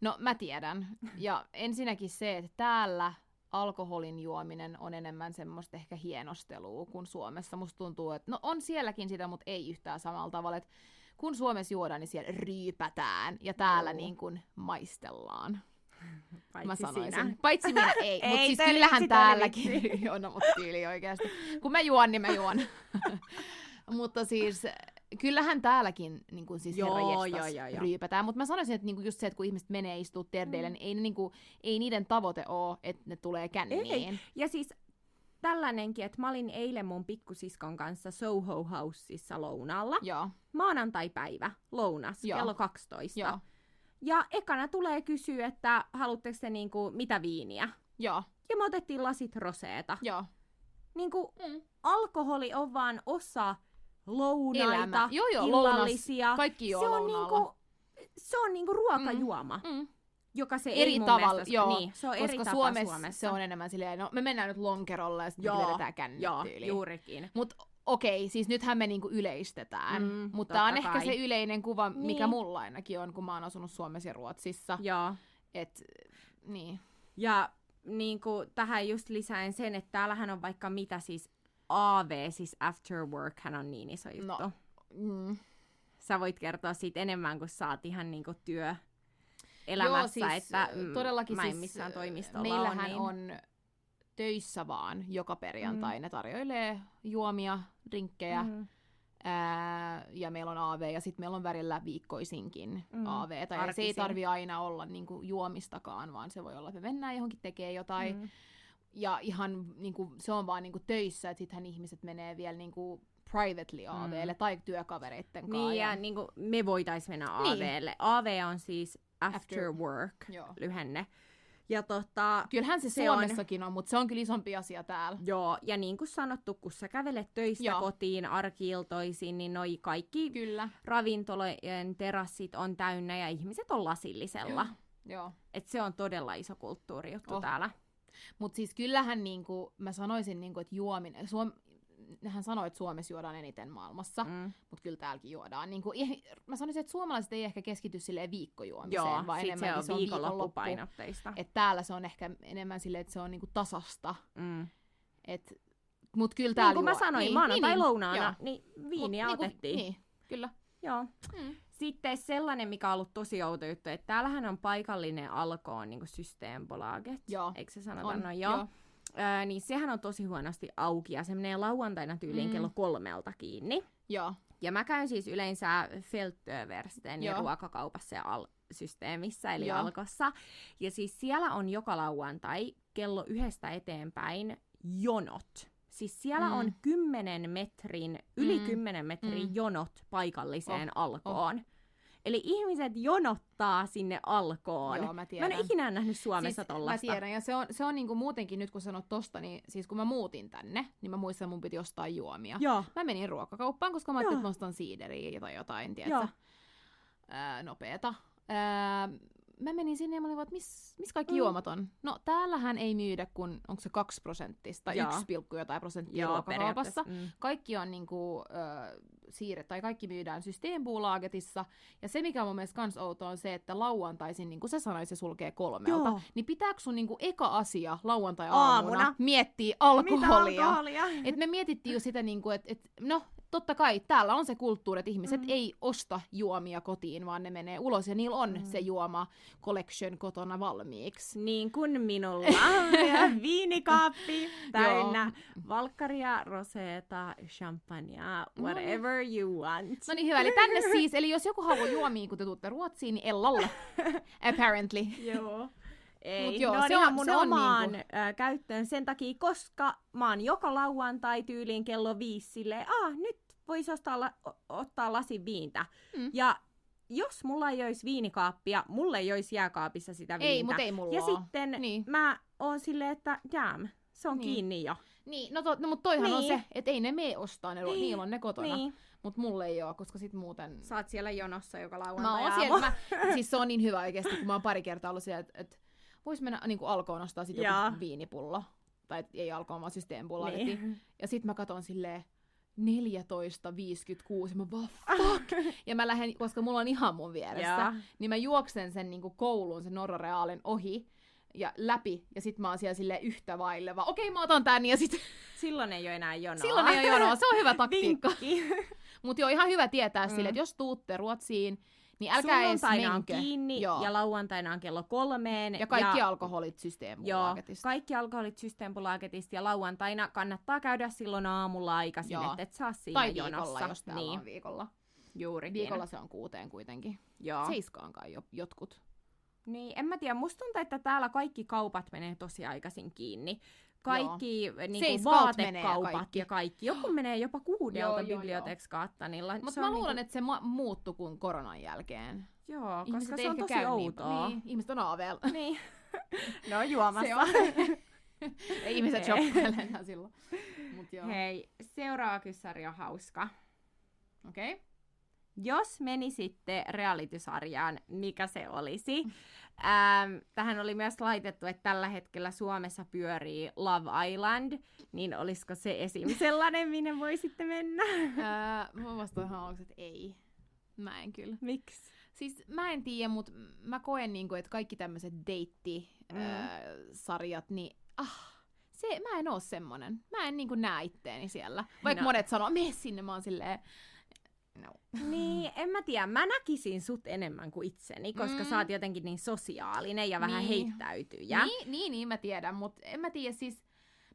No mä tiedän. Ja ensinnäkin se, että täällä alkoholin juominen on enemmän semmoista ehkä hienostelua kuin Suomessa. Musta tuntuu, että no on sielläkin sitä, mutta ei yhtään samalla tavalla. Että kun Suomessa juodaan, niin siellä ryypätään ja täällä Joo. niin kuin maistellaan. [laughs] Paitsi mä sanoisin. sinä. Paitsi minä [laughs] ei, Ei, mutta siis kyllähän täälläkin [laughs] on mut tyyli oikeasti. Kun mä juon, niin mä juon. mutta siis kyllähän täälläkin niin kuin siis Joo, joo, joo, joo. ryypätään. Mutta mä sanoisin, että niin kuin just se, että kun ihmiset menee istuu terdeille, Mm. niin ei, niin kuin, ei niiden tavoite ole, että ne tulee känniin. Ja siis tällainenkin, että mä olin eilen mun pikkusiskon kanssa Soho Houseissa lounaalla. Joo, Maanantai-päivä, lounas, Joo. kello 12. joo. Ja ekana tulee kysyä, että haluatteko te niinku, mitä viiniä. Joo, Ja me otettiin lasit roseeta. joo. Niinku, Mm. alkoholi on vaan osa lounaita, Elämä. Joo, joo, illallisia. Kaikki juo se on niinku, se on niinku ruokajuoma, Mm. joka se Eri ei tavalla, mielestä, joo, niin, se on eri Koska tapa Suomessa, Suomessa. se on enemmän silleen, no me mennään nyt lonkerolle ja sitten Joo, vedetään kännit Joo, tyyliin. juurikin. Mut okei, siis nythän me niinku yleistetään. Mm, mutta tää on ehkä kai. se yleinen kuva, mikä Niin. mulla ainakin on, kun mä oon asunut Suomessa ja Ruotsissa. Joo. Et, niin. Ja niin kuin, tähän just lisäen sen, että täällähän on vaikka mitä siis AV, siis after work, hän on niin iso juttu. No. Mm. Sä voit kertoa siitä enemmän, kun sä oot ihan niin kuin työ elämässä, Joo, siis, että ö, todellakin mä en siis, missään toimistolla Meillähän ole, niin... on töissä vaan joka perjantai. Ne tarjoilee juomia, drinkkejä, Mm. ää, ja meillä on AV, ja sitten meillä on välillä viikkoisinkin Mm, mm. AV. Tai se ei tarvi aina olla niinku juomistakaan, vaan se voi olla, että me mennään johonkin tekee jotain. Mm. Ja ihan niinku, se on vaan niinku töissä, että sittenhän ihmiset menee vielä niinku privately AVlle tai työkavereitten kanssa. Niin, ja niin kuin me voitais mennä Niin. AVlle. AV on siis after, After- work Joo. lyhenne. Ja tota, Kyllähän se, Se Suomessakin on, on mutta se on kyllä isompi asia täällä. joo, ja niin kuin sanottu, kun sä kävelet töistä Joo. kotiin arkiiltoisin, niin noi kaikki Kyllä. ravintolojen terassit on täynnä ja ihmiset on lasillisella. Joo. Et se on todella iso kulttuurijuttu Oh. täällä. Mutta siis kyllähän niinku, mä sanoisin, niinku, että juominen, Suom, hän sanoi, että Suomessa juodaan eniten maailmassa, mm. Mutta kyllä täälläkin juodaan. Niinku, eh- [laughs] mä sanoisin, että suomalaiset ei ehkä keskity silleen viikkojuomiseen, Joo, vaan sit se on se on viikonloppu. viikonloppupainotteista. Et täällä se on ehkä enemmän silleen, että se on niinku tasasta. Mm. Et, mut kyllä Niin täällä kuin mä juo- sanoin, niin, maanantai niin, lounaana, joo. niin Mut viiniä niinku- otettiin. Niin, kyllä. Joo. Mm. Sitten sellainen, mikä on ollut tosi outo juttu, että täällähän on paikallinen alkoon niin Systembolaget. Joo. Eikö se sanota On, noin? Joo. joo. Öö, niin sehän on tosi huonosti auki ja se menee lauantaina tyyliin Mm. kello kolmelta kiinni. Joo. Ja mä käyn siis yleensä Feldöversten Joo. ruokakaupassa ja al- systeemissä, eli Joo. Alkossa. Ja siis siellä on joka lauantai kello yhdestä eteenpäin jonot. Siis siellä Mm. on 10 metrin, yli Mm. 10 metrin Mm. jonot paikalliseen Oh, alkoon. Eli ihmiset jonottaa sinne alkoon. Joo, mä mä en tiedän. ole ikinä nähnyt Suomessa siis, tollasta. Mä tiedän, ja se on, se on niinku muutenkin nyt kun sanot tosta, niin siis kun mä muutin tänne, niin mä muistan, että mun piti ostaa juomia. Joo. Mä menin ruokakauppaan, koska mä ajattelin, että mä ostan siideriä tai jotain, tiedätkö, ää, nopeeta. Ää, mä menin sinne ja mä olin vaan, että miss, miss kaikki Mm. juomat on? No täällähän ei myydä kun, onko se 2 prosenttista, Joo. 1, pilkku jotain prosenttia Joo, ruokakaupassa. Mm. Kaikki on niinku, ö, siirret, tai kaikki myydään Systembolagetissa. Ja se, mikä on mun mielestä kans outo, on se, että lauantaisin, niin kuin sä sanoit, se sulkee kolmelta. Joo. Niin pitääkö sun niinku eka asia lauantai-aamuna Aamuna. miettiä Mitä alkoholia? alkoholia? Et me mietittiin jo sitä, niinku, että et, no totta kai täällä on se kulttuuri, että ihmiset Mm. ei osta juomia kotiin, vaan ne menee ulos ja niillä on Mm. se juoma collection kotona valmiiksi. Niin kuin minulla. ja [laughs] viinikaappi täynnä valkkaria, roseeta, champagnea, No whatever you want. No niin hyvä, eli tänne [laughs] siis, eli jos joku haluaa juomia, kun te tuutte Ruotsiin, niin Ellalle, [laughs] apparently. Joo. Ei, Mut joo, ne on se ihan on- mun se on omaan niinku- ö, käyttöön sen takia, koska mä oon joka lauantai tyyliin kello viisi silleen, ah, nyt voisi ostaa la- ottaa lasin viintä. Mm. Ja jos mulla ei olisi viinikaappia, mulla ei olisi jääkaapissa sitä viintä. Ei, mutta ei mulla ja oo. sitten Niin. mä oon silleen, että damn, se on Niin. kiinni jo. Niin, no, to, no mutta toihan on Niin. se, että ei ne mene ostaa, ne, Niin. niillä on ne kotona. Niin. Mutta mulle ei oo, koska sit muuten... Oot siellä jonossa joka Mä lauantai oon siellä, mä, [laughs] siis se on niin hyvä oikeasti, kun mä oon pari kertaa ollut siellä, että et, vois mennä niin alkoon ostaa sit joku viinipullo. Tai et, ei alkoon, vaan systeempulla. Niin. Ja sit mä katon silleen 14.56 ja mä vaan fuck. [laughs] ja mä lähden, koska mulla on ihan mun vieressä, Jaa. niin mä juoksen sen niin koulun, sen Norra Reaalin ohi ja läpi, ja sit mä oon siellä silleen yhtä vaille, vaan okei mä otan tän, ja sit Silloin ei ole enää jonoa. silloin ei ole jonoa, se on hyvä taktiikka. [laughs] Mutta joo, ihan hyvä tietää Mm. sille, että jos tuutte Ruotsiin, niin älkää edes on kiinni Joo. ja lauantaina on kello kolmeen. Ja kaikki ja, alkoholit Joo, systeemulaaketista. kaikki alkoholit Systembolagetista ja lauantaina kannattaa käydä silloin aamulla aikaisin, Joo. että et saa siinä tai jonossa. viikolla, jos täällä niin, on viikolla. juurikin. Viikolla se on kuuteen kuitenkin. Joo. Seiskaan kai jo, jotkut. Niin, en mä tiedä, musta tuntuu, että täällä kaikki kaupat menee tosi aikaisin kiinni. Kaikki niin Seis kuin vaatekaupat kaikki. ja kaikki. Joku menee jopa kuudelta Bibliotex Kattanilla. Mutta mä luulen, niinku- että se mu- muuttui kuin koronan jälkeen. Joo, Ihmiset koska se on tosi käy outoa. Niin, ihmiset on aaveella. [laughs] Niin. [laughs] ne on juomassa. [laughs] Ei ihmiset shoppailee enää silloin. Mut joo. Hei, seuraava kyssäri on hauska. Okei. Okay. Jos menisitte reality-sarjaan, mikä se olisi? Ähm, tähän oli myös laitettu, että tällä hetkellä Suomessa pyörii Love Island, niin olisiko se esim. [laughs] sellainen, minne voisitte mennä? Öö, mä vastaan aluksi, että ei. Mä en kyllä. Miksi? Siis mä en tiedä, mutta mä koen niinku, että kaikki tämmöiset deitti-sarjat, niin ah, se, mä en oo semmonen. Mä en niinku näe itteeni siellä. Vaikka No. monet sanoo, mene sinne, mä oon silleen, no. Niin, en mä tiedä. Mä näkisin sut enemmän kuin itseni, koska Mm. sä oot jotenkin niin sosiaalinen ja vähän Niin. heittäytyjä. Niin, niin, niin, mä tiedän, mutta en mä tiedä siis,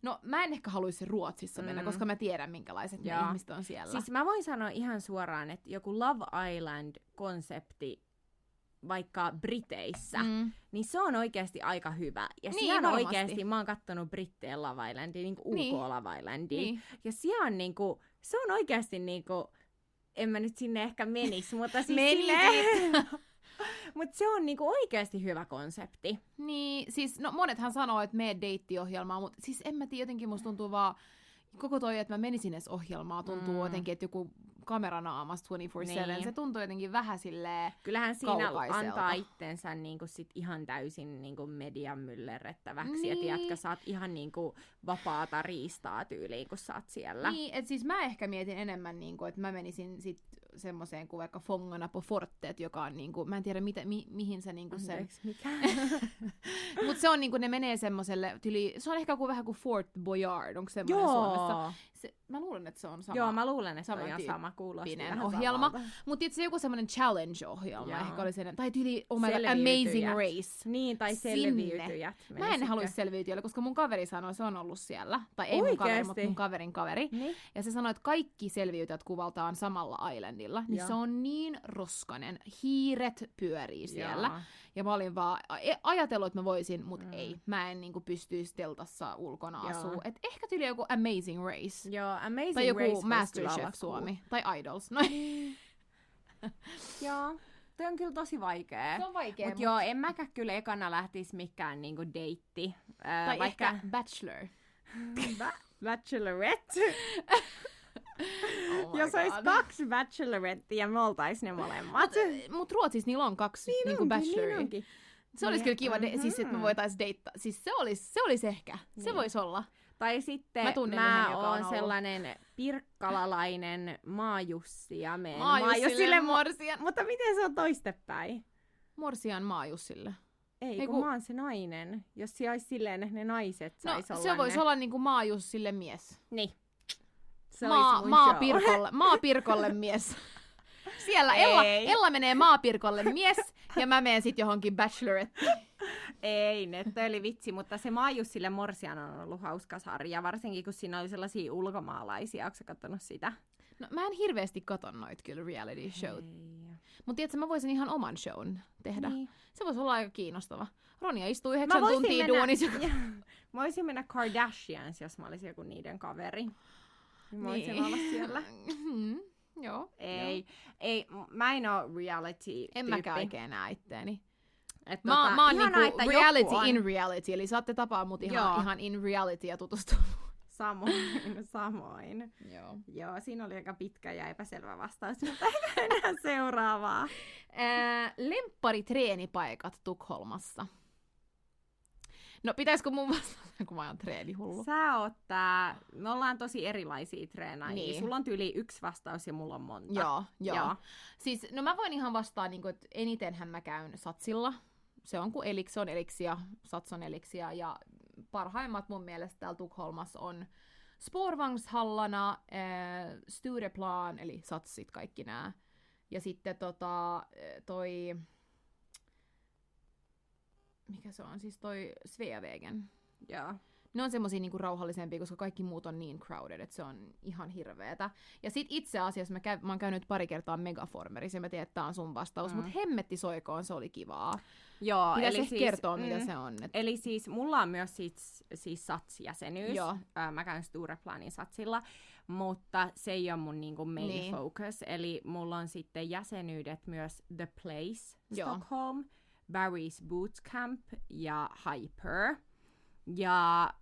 no mä en ehkä haluaisi Ruotsissa mennä, Mm. koska mä tiedän minkälaiset ne ihmiset on siellä. Siis mä voin sanoa ihan suoraan, että joku Love Island-konsepti vaikka Briteissä, mm. niin se on oikeasti aika hyvä. Ja Niin, siellä varmasti. oikeasti, mä oon kattonut Britteen Love Islandia, niin kuin UK Niin. Love Islandia. Niin. Ja siellä on niinku, se on oikeasti niinku, en mä nyt sinne ehkä menis, mutta [laughs] siis silleen, [laughs] mutta se on niinku oikeasti hyvä konsepti. Niin, siis no monethan sanoo, että mene deittiohjelmaan, mutta siis en mä tiedä, jotenkin musta tuntuu vaan, koko toi, että mä menisin edes ohjelmaa, tuntuu mm. jotenkin, että joku kameranaamas 24-7, Niin. se tuntuu jotenkin vähän silleen, Kyllähän siinä antaa itsensä niinku sit ihan täysin niinku median myllerrettäväksi. Niin. Ja tiedätkö, sä oot ihan niinku vapaata riistaa tyyliin, kun sä oot siellä. niin, että siis mä ehkä mietin enemmän, niin kuin, että mä menisin sit semmoiseen kuin vaikka Fångarna på fortet, joka on niin kuin, mä en tiedä mitä, mi, mihin se niin kuin sen, Anteeksi, mikä? [laughs] mutta se on niin kuin, ne menee semmoiselle, tyli, se on ehkä kuin vähän kuin Fort Boyard, onko semmoinen Suomessa? Se, mä luulen, että se on sama. Joo, mä luulen, että sama on ihan sama kuulosti ohjelma. Mutta itse joku semmoinen challenge-ohjelma Joo. ehkä oli sen, tai tyyli, oh my. Amazing Race. Niin, tai selviytyjät. Mä en haluaisi selviytyjälle, koska mun kaveri sanoi, se on ollut siellä. Tai ei mun kaveri, mutta mun kaverin kaveri. Niin. Ja se sanoi, että kaikki selviytyjät kuvaltaan samalla islandilla. Niin Joo. se on niin roskanen. Hiiret pyörii siellä. Joo. Ja mä olin vaan a- ajatellut, että mä voisin, mutta Mm. ei. Mä en niinku pystyisi teltassa ulkona asua. Et ehkä tyyli joku Amazing Race. Joo, Amazing tai joku Race Masterchef Suomi. Tai Idols. No. [laughs] Joo, toi on kyllä tosi vaikea. se on vaikea. Mut joo, en mäkään kyllä ekana lähtis mikään niinku deitti. Ää, tai vaikka... ehkä Bachelor. [laughs] Ba- Bachelorette. Oh Jos olisi kaksi bachelorettia, me oltais ne molemmat. Mut Ruotsissa niillä on kaksi niin niinku onkin, bacheloria. niin onkin. Se olisi Niin, kyllä kiva, de- siis että me mhm. voitais deittaa. Siis se olisi, se olisi ehkä. Se Niin. voisi olla. Tai sitten Mä mä, tunnen mä yhden, joka on oon ollut. sellainen pirkkalalainen maajussi ja meen Maajussille mo- Morsian. Mutta miten se on toistepäin? Morsian Maajussille. Ei, Ei kun kun- mä oon se nainen. Jos se olisi silleen, ne naiset No sais olla se voisi ne. olla niinku Maajussille mies. Niin. Se maa, maapirkolle, maapirkolle mies. Siellä Ella, Ei. Ella menee maapirkolle mies ja mä menen sit johonkin bachelorette. Ei, ne toi oli vitsi, mutta se Maajussille Morsian on ollut hauska sarja, varsinkin kun siinä oli sellaisia ulkomaalaisia. Onko sä kattonut sitä? No mä en hirveästi katon noit kyllä reality show. Ei. Mut tiedätkö, mä voisin ihan oman shown tehdä. Niin. Se voisi olla aika kiinnostava. Ronja istuu yhdeksän tuntia mennä- duunissa. [laughs] Ja, mä voisin mennä Kardashians, jos mä olisin joku niiden kaveri. Mä voisin Niin. olla siellä. Mm, Joo. Ei, ei, m- mä en oo reality En mäkään oikein näe itteeni. Et Mä, tota, mä oon ihanaa, niinku että reality on... in reality, eli saatte tapaa mut ihan, Joo. ihan in reality ja tutustua. Samoin, samoin. Joo. Joo, siinä oli aika pitkä ja epäselvä vastaus, mutta [laughs] enää seuraavaa. Ää, lempparitreenipaikat Tukholmassa. No pitäisikö mun vastata, kun mä oon treenihullu? Sä oot tää, me ollaan tosi erilaisia treenaajia. Niin. Niin. Sulla on tyyli yksi vastaus ja mulla on monta. Joo, joo. Joo. Siis, no mä voin ihan vastaa, niin että enitenhän mä käyn satsilla. Se on kuin Elix on Elixia, Sats on Elixia ja parhaimmat mun mielestä täällä Tukholmassa on Spårvagnshallana, äh, Stureplan, eli satsit kaikki nämä. Ja sitten tota, äh, toi, mikä se on, siis toi Sveavägen. Joo. ne on semmosia niinku rauhallisempia, koska kaikki muut on niin crowded, että se on ihan hirveetä. Ja sit itse asiassa mä, käy, mä oon käynyt pari kertaa Megaformerissa, ja mä tiedän, että tää on sun vastaus, mm. mutta hemmetti soikoon, se oli kivaa. Joo, Pitäisi eli ehkä siis, kertoa, mitä se on. Et... Eli siis mulla on myös siis, siis SATS-jäsenyys. Joo. Ö, mä käyn Stureplanin SATSilla, mutta se ei ole mun niinku main niin. focus. Eli mulla on sitten jäsenyydet myös The Place Joo. Stockholm, Barry's Bootcamp ja Hyper. Ja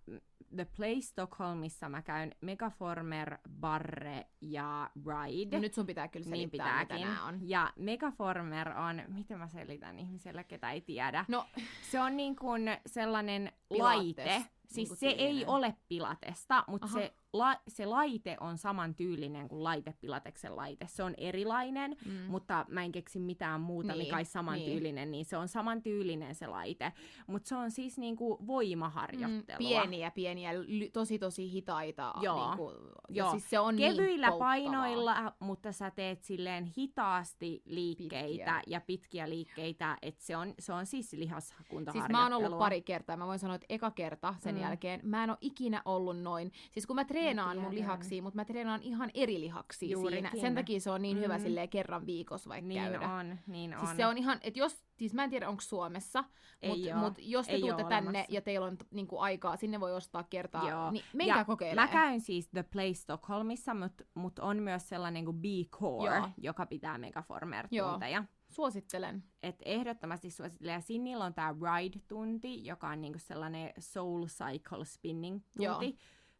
The Place Stockholmissa mä käyn Megaformer, Barre ja Ride. No nyt sun pitää kyllä niin selittää, pitääkin. mitä nää on. Ja Megaformer on, miten mä selitän ihmiselle, ketä ei tiedä. No, Se on niin kuin sellainen Pilates, laite. Siis niinku se ei tyylinen. ole pilatesta, mutta Aha. se, la, se laite on saman tyylinen kuin laite pilateksen laite. Se on erilainen, mm. mutta mä en keksi mitään muuta, Niin, mikä olisi saman niin. tyylinen, niin se on saman tyylinen se laite. Mutta se on siis niinku voimaharjoittelua. Mm, pieniä, pieniä, ly- tosi tosi hitaita. Joo. Niinku, Joo. Siis se on Kevyillä niin painoilla, mutta sä teet silleen hitaasti liikkeitä Pitkiä. ja pitkiä liikkeitä, että se on, se on siis Siis lihaskuntaharjoittelua. mä oon ollut pari kertaa, mä voin sanoa, että eka kerta sen Mm. Jälkeen, mä en ole ikinä ollut noin. Siis kun mä treenaan Mä mun lihaksia, mutta mä treenaan ihan eri lihaksia Juurikin. siinä. Sen takia se on niin hyvä Mm. silleen kerran viikossa vaikka Niin käydä. on, niin on. Siis se on ihan, että jos, siis mä en tiedä onko Suomessa, mutta mut jos te Ei tuutte tänne olemassa. ja teillä on niinku aikaa, sinne voi ostaa kertaa, Joo. niin menkää kokeilemaan. Mä käyn siis The Place Stockholmissa, mutta mut on myös sellainen kuin B-Core, Joo. joka pitää Megaformer Joo. tunteja. Suosittelen. Et ehdottomasti suosittelen. Ja Sinnillä on tää Ride-tunti, joka on niinku sellainen Soul Cycle Spinning-tunti.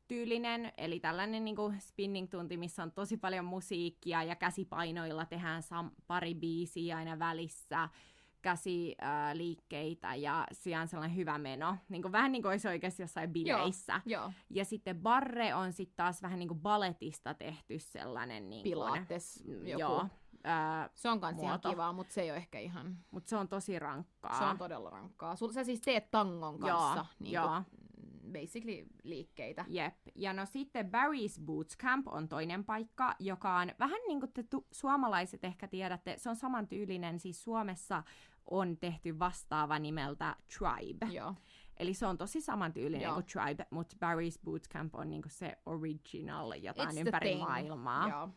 tyylinen, eli tällainen niinku spinning-tunti, missä on tosi paljon musiikkia ja käsipainoilla tehdään sam- pari biisiä aina välissä, käsiliikkeitä ja siellä on sellainen hyvä meno. Niinku, vähän niin kuin olisi oikeasti jossain bileissä. Joo, Ja sitten barre on sitten taas vähän niin kuin baletista tehty sellainen. Niin pilates, joku. Joo, ää, Se on kans ihan kivaa, mutta se ei ole ehkä ihan... mutta se on tosi rankkaa. Se on todella rankkaa. Sul, sä siis teet tangon kanssa Joo, niin joo. basically liikkeitä. Jep. Ja no sitten Barry's Boots Camp on toinen paikka, joka on vähän niin kuin te tu- suomalaiset ehkä tiedätte, se on samantyylinen, siis Suomessa on tehty vastaava nimeltä Tribe. Joo. Eli se on tosi samantyylinen Joo. kuin Tribe, mutta Barry's Bootcamp on niinku se original jotain It's the ympäri thing. maailmaa. Joo.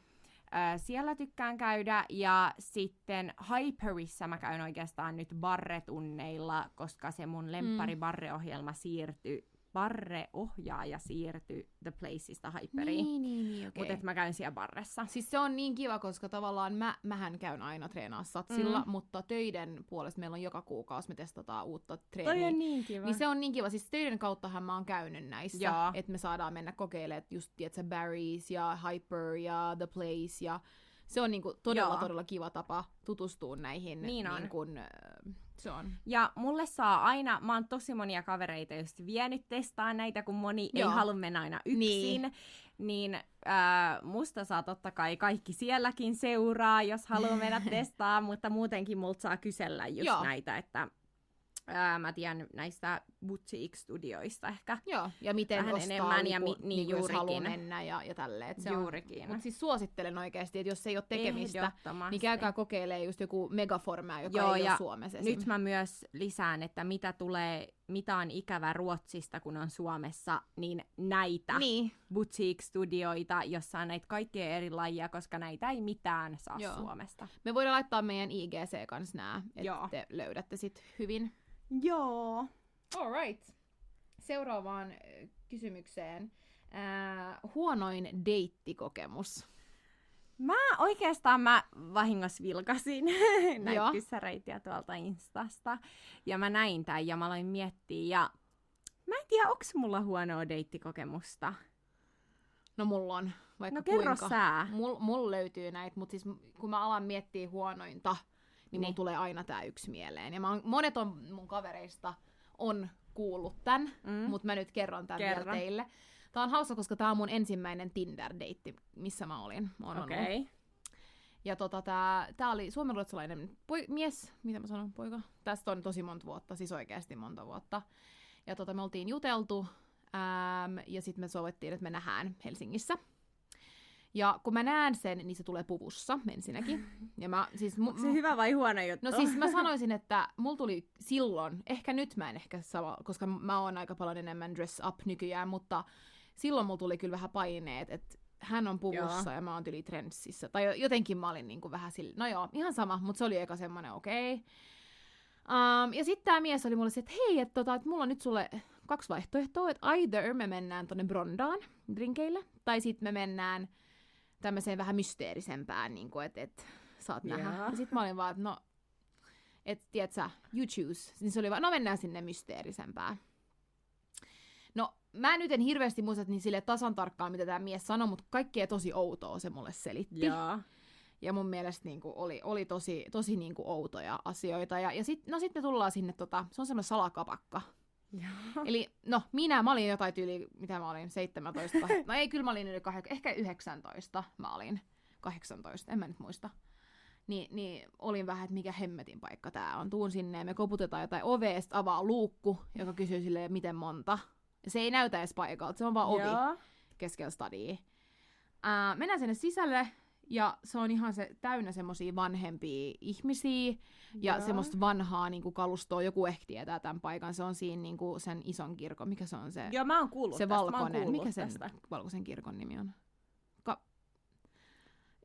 Siellä tykkään käydä ja sitten Hyperissa mä käyn oikeastaan nyt barretunneilla, koska se mun lemppari Mm. barreohjelma siirtyi, barreohjaaja siirtyi The Placeista Hyperiin. Niin, niin, niin, okei. Mutta mä käyn siellä barressa. Siis se on niin kiva, koska tavallaan mä, mähän käyn aina treenaa satsilla, Mm. mutta töiden puolesta meillä on joka kuukausi, me testataan uutta treeniä. Toi on niin kiva. Niin se on niin kiva. Siis töiden kauttahan mä oon käynyt näissä, että me saadaan mennä kokeilemaan just, tiedätkö, Barry's ja Hyper ja The Place ja se on niinku todella, Joo. todella kiva tapa tutustua näihin. Niin on. Niin kun, se on. Ja mulle saa aina, mä oon tosi monia kavereita just vienyt testaa näitä, kun moni Joo. ei halua mennä aina yksin. Niin, niin äh, musta saa totta kai kaikki sielläkin seuraa, jos haluaa mennä [laughs] testaa, mutta muutenkin multa saa kysellä just Joo. näitä, että äh, mä tiedän näistä Boutique-studioista ehkä. Joo, ja miten Vähän ostaa enemmän ja liput, mi- niin niin jos haluaa mennä ja, ja tälleen. Se Juurikin. On, mutta siis suosittelen oikeasti, että jos ei ole tekemistä, niin käykää kokeilemaan just joku megaformää, joka Joo, ei ja ole Suomessa esim. Nyt mä myös lisään, että mitä tulee, mitä on ikävä Ruotsista, kun on Suomessa, niin näitä Niin, boutique-studioita, jossa on näitä kaikkia eri lajia, koska näitä ei mitään saa Joo. Suomesta. me voidaan laittaa meidän IGC kanssa Joo. että te löydätte sit hyvin. Joo. Alright. Seuraavaan äh, kysymykseen. Äh, huonoin deittikokemus. Mä oikeastaan mä vahingossa vilkasin [laughs] näitä kyssäreitä tuolta Instasta. Ja mä näin tämän ja mä aloin miettiä. Ja mä en tiedä, onks mulla huonoa deittikokemusta. No mulla on vaikka No kerro kuinka. sä. Mul, mul löytyy näitä, mutta siis kun mä alan miettiä huonointa, niin, niin. Tulee aina tää yksi mieleen. Ja mä oon, monet on mun kavereista on kuullut tän, Mm. mutta mä nyt kerron tän Kerro. vielä teille. Tää on hauska, koska tää on mun ensimmäinen Tinder-deitti, missä mä olin. Okei. Okay. Ja tota, tää, tää oli suomenruotsalainen poi- mies, mitä mä sanon, poika? Tästä on tosi monta vuotta, siis oikeasti monta vuotta. Ja tota, me oltiin juteltu, äm, ja sitten me sovittiin, että me nähdään Helsingissä. Ja kun mä näen sen, niin se tulee puvussa ensinnäkin. Ja mä, siis, mu- se hyvä vai huono juttu? No siis mä sanoisin, että mulla tuli silloin, ehkä nyt mä en ehkä sama, koska mä oon aika paljon enemmän dress up nykyään, mutta silloin mulla tuli kyllä vähän paineet, että hän on puvussa joo. ja mä oon tyli trenssissä. Tai jotenkin mä olin niinku vähän sillä, no joo, ihan sama, mutta se oli eka semmonen okei. Okay. Um, ja sitten tämä mies oli mulle se, että hei, että tota, et mulla on nyt sulle kaksi vaihtoehtoa, että either me mennään tonne Brondaan drinkeille, tai sitten me mennään tämmöiseen vähän mysteerisempään, niin kuin, että et, saat yeah. nähdä. Ja sitten mä olin vaan, että no, että tiedätkö, you choose. Niin se oli vaan, no mennään sinne mysteerisempään. No, mä nyt en hirveästi muista niin sille tasan tarkkaan, mitä tämä mies sanoi, mutta kaikkea tosi outoa se mulle selitti. Yeah. Ja mun mielestä niin kuin, oli, oli tosi, tosi niin kuin, outoja asioita. Ja, ja sitten no sit me tullaan sinne, tota, se on semmoinen salakapakka. Eli no, minä, mä olin jotain tyyli, mitä mä olin, 17, [laughs] no ei, kyllä mä olin yli kah- ehkä 19 mä olin, 18, en mä nyt muista. Ni, niin olin vähän, että mikä hemmetin paikka tää on. Tuun sinne ja me koputetaan jotain oveesta, avaa luukku, joka kysyy silleen, miten monta. Se ei näytä edes paikalta, se on vaan ovi Joo. keskellä stadia. Ää, mennään sinne sisälle, ja se on ihan se, täynnä semmosia vanhempia ihmisiä, ja Joo. semmoista vanhaa niin kuin kalustoa, joku ehkä tietää tämän paikan, se on siinä niin kuin sen ison kirkon, mikä se on se, Joo, mä oon kuullut se tästä, mä oon valkoinen, mikä sen tästä. valkoisen kirkon nimi on? Ka-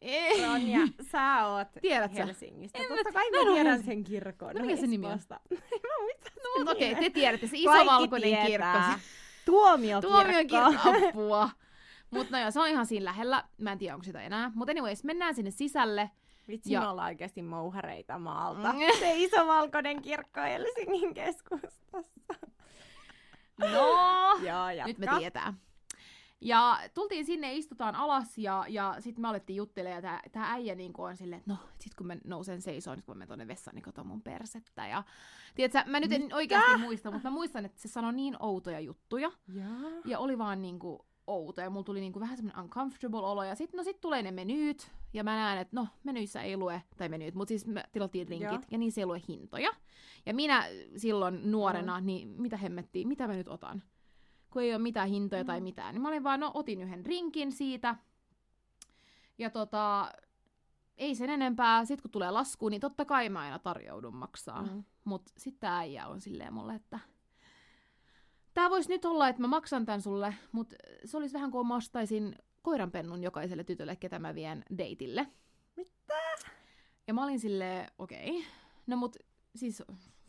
Ei. Ronja, sä oot Tiedät sä? Helsingistä. En Totta kai mä mä tiedän sen kirkon. No mikä se nimi on? [laughs] No, okei, nimen. te tiedätte, se iso Kaikki valkoinen tietää. kirkko. Tuomiokirkko. Tuomion kirkko, apua. Mutta no joo, se on ihan siinä lähellä. Mä en tiedä, onko sitä enää. Mutta anyways, mennään sinne sisälle. Vitsi, Ja- me ollaan oikeasti mouhareita maalta. Mm. Se iso valkoinen kirkko Helsingin keskustassa. No, Joo, jatka. nyt me tiedetään. Ja tultiin sinne, istutaan alas ja, ja sitten me alettiin juttelemaan ja tää, tää äijä niin on silleen, että no sit kun mä nousen seisoon, niin kun mä menen tonne vessaan, niin kato mun persettä. Ja tiedätkö, mä nyt en oikeasti muista, mutta mä muistan, että se sanoi niin outoja juttuja. Joo. Ja oli vaan niinku outo ja mulla tuli niinku vähän semmoinen uncomfortable olo. Ja sitten no sit tulee ne menyyt ja mä näen, että no menyissä ei lue, tai menyyt, mutta siis me tilattiin rinkit Joo. ja niissä ei lue hintoja. Ja minä silloin nuorena, niin mitä hemmettiin, mitä mä nyt otan? Kun ei ole mitään hintoja tai Mm. mitään. Niin mä olin vaan, no otin yhden rinkin siitä. Ja tota, ei sen enempää. Sitten kun tulee lasku, niin totta kai mä aina tarjoudun maksaa. Mm. Mut sitten tää äijä on silleen mulle, että tää voisi nyt olla, että mä maksan tän sulle, mut se olisi vähän kuin mä ostaisin koiranpennun jokaiselle tytölle, ketä mä vien deitille. Mitä? Ja mä olin silleen, okei, okay. no mut siis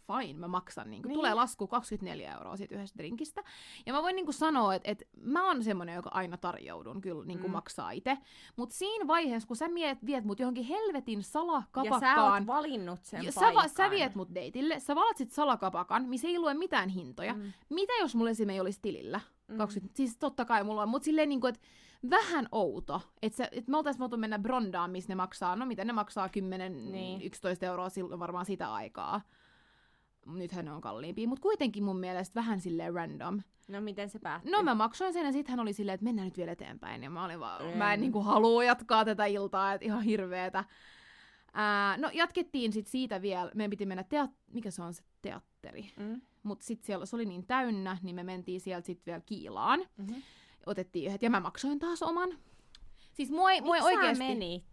fine, mä maksan. Niin Niin. Tulee lasku 24 euroa siitä yhdestä drinkistä. Ja mä voin niin sanoa, että, että mä oon semmonen, joka aina tarjoudun kyllä niin Mm. maksaa itse. Mutta siinä vaiheessa, kun sä miet, viet mut johonkin helvetin Ja sä salakapakkaan, oot valinnut sen ja sä, paikan. sä viet mut deitille, sä valitsit salakapakan, missä ei lue mitään hintoja. Mm. Mitä jos mulla esimerkiksi olisi tilillä? Mm. 20, siis totta kai mulla on, mutta silleen niinku, että vähän outo. Että et me oltais voitu mennä Brondaan, missä ne maksaa, no mitä ne maksaa, 10, Niin. 11 euroa silloin varmaan sitä aikaa. Nythän ne on kalliimpia, mutta kuitenkin mun mielestä vähän silleen random. No miten se päättyy? No mä maksoin sen ja sitten hän oli silleen, että mennään nyt vielä eteenpäin. Ja mä olin vaan, En. mä en niinku halua jatkaa tätä iltaa, että ihan hirveetä. Ää, no jatkettiin sitten siitä vielä, meidän piti mennä teat- mikä se on se teatteri? Mm. Mutta sitten siellä se oli niin täynnä, niin me mentiin sieltä sitten vielä Kiilaan. Mm-hmm. Otettiin yhdet, ja mä maksoin taas oman. Siis mua ei, mua ei oikeasti... menit?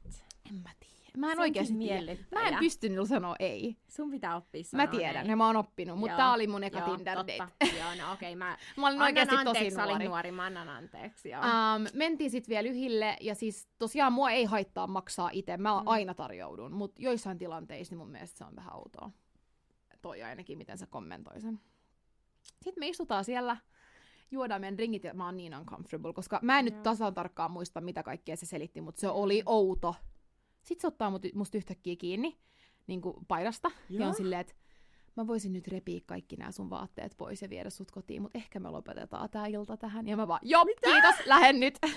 En mä tiedä. Mä en oikeasti miellyttäjä. Mä en pystynyt sanoa ei. Sun pitää oppia Mä sanoa tiedän, ei. ja mä oon oppinut, mutta tää oli mun eka Joo, Tinder totta. date. Joo, no okei, mä [laughs] Mä olin oikeasti tosi sä olin nuori. nuori, mä annan anteeksi, joo. Um, mentiin sitten vielä yhille, ja siis tosiaan mua ei haittaa maksaa itse, mä Mm. aina tarjoudun, mutta joissain tilanteissa niin mun mielestä se on vähän outoa. Toi ainakin, miten se kommentoi sen. Sitten me istutaan siellä, juodaan meidän ringit, ja mä oon niin uncomfortable, koska mä en nyt tasan tarkkaan muista, mitä kaikkea se selitti, mutta se oli outo. Sitten se ottaa mut, musta yhtäkkiä kiinni, niin kuin paidasta, ja Joo. on silleen, että mä voisin nyt repiä kaikki nämä sun vaatteet pois ja viedä sut kotiin, mutta ehkä me lopetetaan tää ilta tähän. Ja mä vaan, joo, kiitos, lähden nyt. [laughs]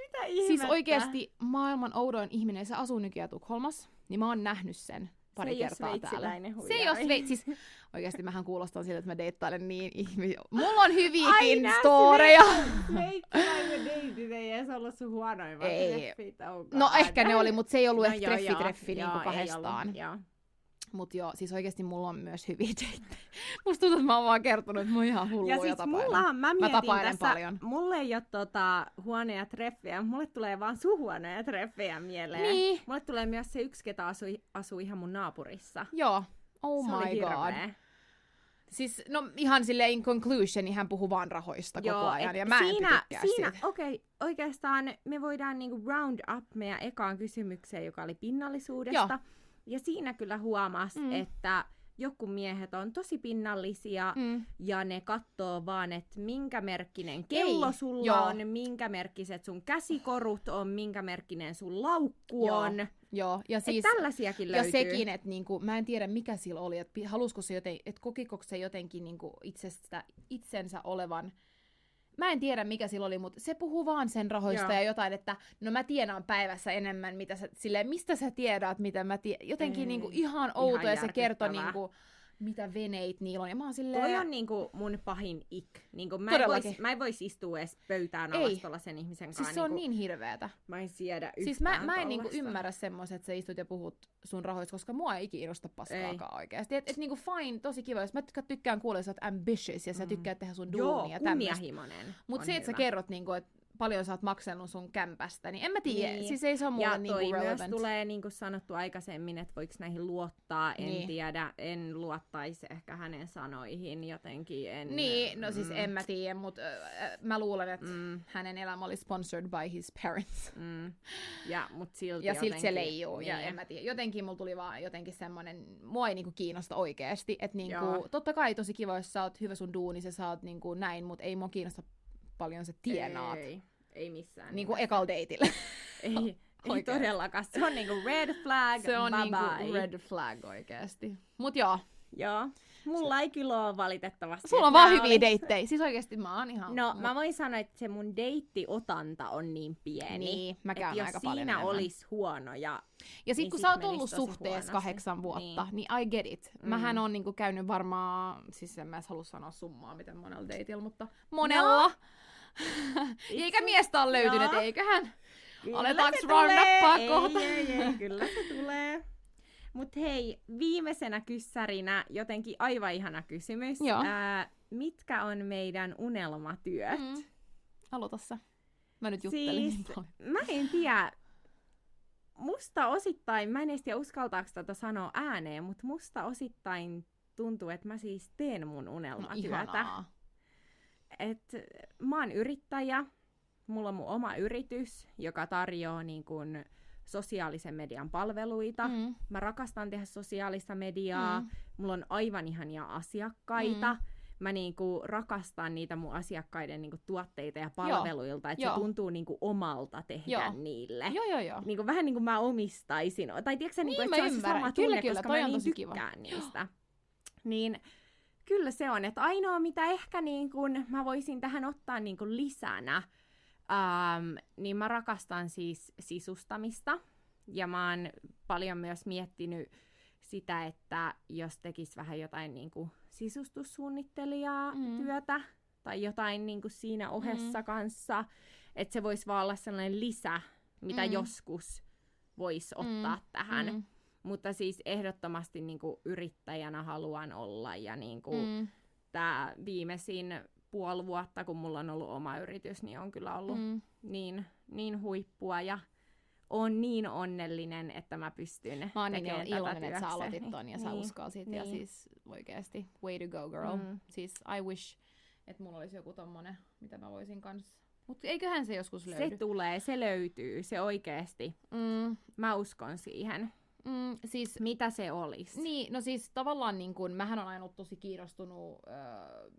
Mitä Siis oikeasti maailman oudoin ihminen, se asuu nykyään Tukholmassa, niin mä oon nähnyt sen pari Se ei kertaa täällä. Se ei ole [laughs] huijari. sveitsi. Siis oikeasti mähän kuulostan siltä, että mä deittailen niin ihmisiä. Mulla on hyviäkin Aina storeja. Sveitsiläinen deitit ei edes ollut sun huonoimmat Ei. treffit, onkaan. No ehkä ne oli, mutta se ei ollut No ehkä treffi-treffi niin ei kahdestaan. ollut, joo. Mut joo, siis oikeasti mulla on myös hyviä [laughs] deittejä. Musta tuntuu, että mä oon vaan kertonut, että mä oon ihan hullu Ja ja, siis tapailen. mullahan mä mietin tapailen tässä, paljon. mulle ei ole tota, huonoja treffejä, mulle tulee vaan sun huonoja treffejä mieleen. Niin. Mulle tulee myös se yksi, ketä asui, asuu ihan mun naapurissa. Joo. Oh se my god. hirveä. Siis, no ihan sille in conclusion, niin hän puhuu vaan rahoista koko ajan, ja mä en siinä, tykkää siinä, okei, okay, oikeastaan me voidaan niinku round up meidän ekaan kysymykseen, joka oli pinnallisuudesta. Ja siinä kyllä huomas, Mm. että joku miehet on tosi pinnallisia Mm. ja ne katsoo vaan, että minkä merkkinen kello Ei, sulla joo. on, minkä merkkiset sun käsikorut on, minkä merkkinen sun laukku Joo, on. Joo, ja Siis, siis... Et tällaisiakin Ja löytyy. sekin, että niinku, mä en tiedä mikä sillä oli, että halusko se joten, että kokiko se jotenkin niinku itsestä, itsensä olevan, mä en tiedä mikä sillä oli, mutta se puhuu vaan sen rahoista Joo. ja jotain, että no mä tienaan päivässä enemmän, mitä sä, silleen, mistä sä tiedät, mitä mä tiedän, jotenkin Ei, niinku ihan outo ja se järkyttävää. niinku, mitä veneit niillä on, ja mä oon silleen, Toi on niinku mun pahin ik. Niinku mä, en vois, mä en vois istua edes pöytään Ei. alastolla sen ihmisen kanssa. siis se on niinku, niin hirveetä. Mä en siedä Siis mä, mä en niinku tollasta. ymmärrä semmoista, että sä istut ja puhut sun rahoista, koska mua ei kiinnosta paskaakaan oikeasti. Et, et niinku fine, tosi kiva, jos mä tykkään, kuulla, että sä oot ambitious ja sä Mm. tykkäät tehdä sun Joo, duunia ja tämmöistä. kunnianhimoinen Mutta on se, että sä kerrot, niinku, että paljon sä oot maksanut sun kämpästä, niin en mä tiedä. Niin. Siis ei se ole mulle ja niinku toi myös relevant. tulee niin kuin sanottu aikaisemmin, että voiko näihin luottaa, en Niin. tiedä, en luottaisi ehkä hänen sanoihin jotenkin. En, Niin, no siis mm, en mä tiedä, mutta äh, mä luulen, että Mm, hänen elämä oli sponsored by his parents. mm. Ja, mut silti Ja silti se leijuu, niin. ja en mä tiedä. Jotenkin mulla tuli vaan jotenkin semmonen, mua ei niinku kiinnosta oikeesti. Että niinku, Joo. totta kai tosi kiva, jos sä oot hyvä sun duunissa ja sä oot niinku näin, mutta ei mua kiinnosta paljon sä tienaat. Ei, ei missään. Niinku nimessä. ekal deitillä. [laughs] Ei, ei [laughs] todellakaan. Se on niinku red flag, se on bye niinku bye. red flag oikeesti. Mut joo, Joo. Mulla ei kyllä ole valitettavasti. sulla on vaan hyviä deittejä. Siis oikeesti mä oon ihan... No, mut- mä voin sanoa, että se mun deittiotanta on niin pieni. Niin, mä käyn jos aika paljon siinä enemmän. olisi huonoja, Ja sit niin kun sit sä oot ollut suhteessa huonosti. kahdeksan vuotta, niin. Niin. I get it. Mm. Mähän on niinku käynyt varmaan, siis en mä edes halua sanoa summaa, miten monella deitillä, mutta monella. No. [laughs] Eikä miestä ole löytynyt, Joo. eiköhän? Kyllä Aletaanko se round tulee. uppaa ei, kohta? Ei, ei, kyllä se tulee. Mut hei, viimeisenä kyssärinä jotenkin aivan ihana kysymys. Joo. Ää, mitkä on meidän unelmatyöt? Mm. Aloita sä. Mä nyt juttelin Siis, niin paljon. mä en tiedä, musta osittain, mä en edes tiedä uskaltaako tätä sanoa ääneen, mutta musta osittain tuntuu, että mä siis teen mun No, unelmatyötä. ihanaa. Et mä oon yrittäjä, mulla on mun oma yritys, joka tarjoaa niin kun sosiaalisen median palveluita. Mm. Mä rakastan tehdä sosiaalista mediaa, Mm. mulla on aivan ihania asiakkaita. Mm. Mä niinku rakastan niitä mun asiakkaiden niinku tuotteita ja palveluilta, että se Joo. tuntuu niinku omalta tehdä Joo. niille. Joo, joo, joo. Niinku, vähän niin kuin mä omistaisin. Tai tiedätkö sä, niinku, Niin, että se on se sama tunne, kyllä, koska mä niin tosi kiva. tykkään niistä. Niin kyllä se on, että ainoa mitä ehkä niin kun mä voisin tähän ottaa niin kun lisänä, ähm, niin mä rakastan siis sisustamista. Ja mä oon paljon myös miettinyt sitä, että jos tekis vähän jotain niin kuin sisustussuunnittelijaa Mm. työtä tai jotain niin kuin siinä ohessa kanssa, että se voisi vaan olla sellainen lisä, mitä Mm. joskus voisi ottaa Mm. tähän. Mm. Mutta siis ehdottomasti niin kuin yrittäjänä haluan olla ja niin kuin Mm. tämä viimeisin puoli vuotta, kun mulla on ollut oma yritys, niin on kyllä ollut Mm. niin, niin huippua ja on niin onnellinen, että mä pystyn Mä oon niin tekemään il- iloinen, tätä että sä aloitit ton ja sä niin. uskalsit. Ja niin. siis oikeesti, way to go girl. Mm. Siis I wish, että mulla olisi joku tommonen, mitä mä voisin kans... Mut eiköhän se joskus löydy. Se tulee, se löytyy, se oikeesti. Mm, Mä uskon siihen. Mm, siis Mitä se olisi? Niin, no siis tavallaan niin kun, mähän on aina ollut tosi kiinnostunut öö,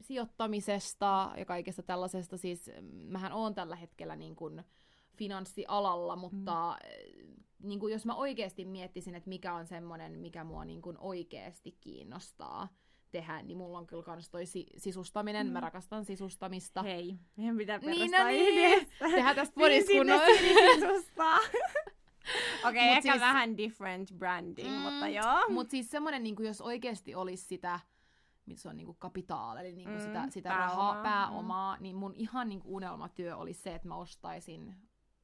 sijoittamisesta ja kaikesta tällaisesta. Siis mm, mähän oon tällä hetkellä niin kun finanssialalla, mutta mm. niin kun, jos mä oikeasti miettisin, että mikä on semmoinen, mikä mua niin kun oikeasti kiinnostaa tehdä, niin mulla on kyllä kans toi si- sisustaminen. Mm. Mä rakastan sisustamista. Hei, meidän pitää Niin, perustaa no niin. Tehdään tästä Niin podista sinne kunnon- sisustaa. [laughs] [laughs] Okei, okay, ehkä siis- vähän different branding, Mm, mutta joo. Mutta siis semmoinen, niin jos oikeasti olisi sitä, mitä se on niin kapitaal, eli niin Mm, sitä, sitä pääomaa, rahaa, mm. pääomaa, niin mun ihan niin unelmatyö olisi se, että mä ostaisin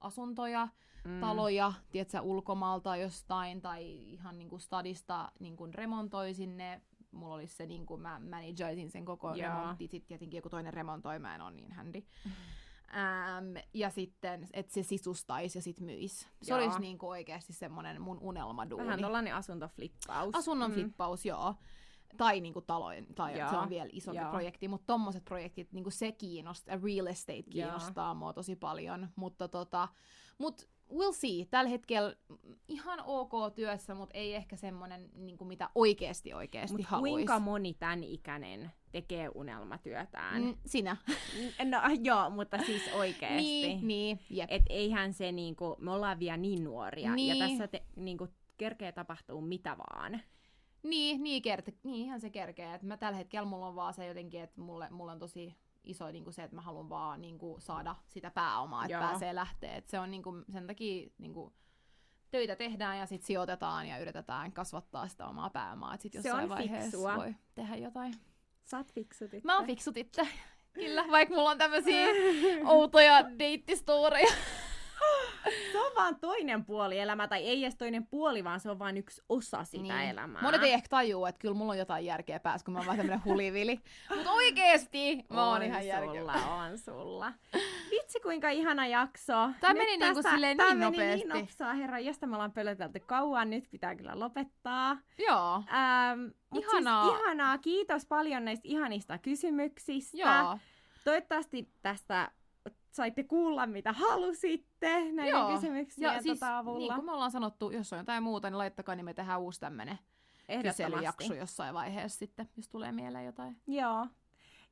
asuntoja, Mm. taloja, tiedätkö, ulkomaalta jostain tai ihan niin kuin stadista niin kuin remontoisin ne. Mulla olisi se, niin kuin mä managoisin sen koko Joo. remontti, sitten tietenkin joku toinen remontoi, mä en ole niin handy. [laughs] Ähm, ja sitten, että se sisustaisi ja sitten myisi. Se Joo. olisi niin kuin oikeasti semmoinen mun unelmaduuni. Vähän tollanen asuntoflippaus. Asunnon Mm. flippaus, joo. Tai niinku talojen, tai Joo, se on vielä isompi joo. projekti, mutta tommoset projektit, niinku se kiinnostaa, real estate kiinnostaa mua tosi paljon, mutta tota, mut we'll see. Tällä hetkellä ihan ok työssä, mutta ei ehkä semmonen, niinku mitä oikeesti Mut haluaisi. kuinka moni tämän ikäinen tekee unelmatyötään? Mm, sinä. [laughs] No joo, mutta siis oikeesti. niin, niin, jep. Et eihän se niinku, me ollaan vielä niin nuoria, Niin. ja tässä te, niinku, kerkee tapahtuu mitä vaan. Niin, niin, kert- niin ihan se kerkee. Et mä tällä hetkellä mulla on vaan se jotenkin, että mulle, mulla on tosi iso niin kuin se, että mä haluan vaan niin kuin, saada sitä pääomaa, että Joo. pääsee lähteä. Et se on niin kuin, sen takia niin kuin, töitä tehdään ja sitten sijoitetaan ja yritetään kasvattaa sitä omaa pääomaa. Et sit Se on vaiheessa fiksua. voi tehdä jotain. Sä oot fiksu tyttö. Mä oon fiksu tyttö. [laughs] Kyllä, vaikka mulla on tämmöisiä outoja deittistoreja. Se on vaan toinen puoli elämää, tai ei edes toinen puoli, vaan se on vain yksi osa sitä niin. elämää. Monet ei ehkä tajuu, että kyllä mulla on jotain järkeä päässä, kun mä oon vaan tämmönen hulivili. [laughs] Mutta oikeesti mä oon on ihan järkevä. sulla, on sulla. Vitsi kuinka ihana jakso. Tää Nyt meni niinku tästä- silleen tää niin meni nopeasti. niin nopsaa, herra, josta me ollaan pölötelty kauan, nyt pitää kyllä lopettaa. Joo. Ähm, mut Ihanaa. Siis ihanaa, kiitos paljon näistä ihanista kysymyksistä. Joo. Toivottavasti tästä saitte kuulla, mitä halusitte näiden Joo. kysymyksien Ja siis, tota avulla. niin kuin me ollaan sanottu, jos on jotain muuta, niin laittakaa, niin me tehdään uusi tämmönen kyselyjakso jossain vaiheessa sitten, jos tulee mieleen jotain. Joo.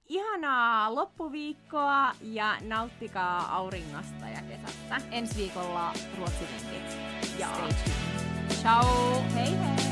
Ihanaa loppuviikkoa ja nauttikaa auringosta ja kesästä. Ensi viikolla ruotsinenkit. Joo. Stay tuned. Ciao! Hei hei!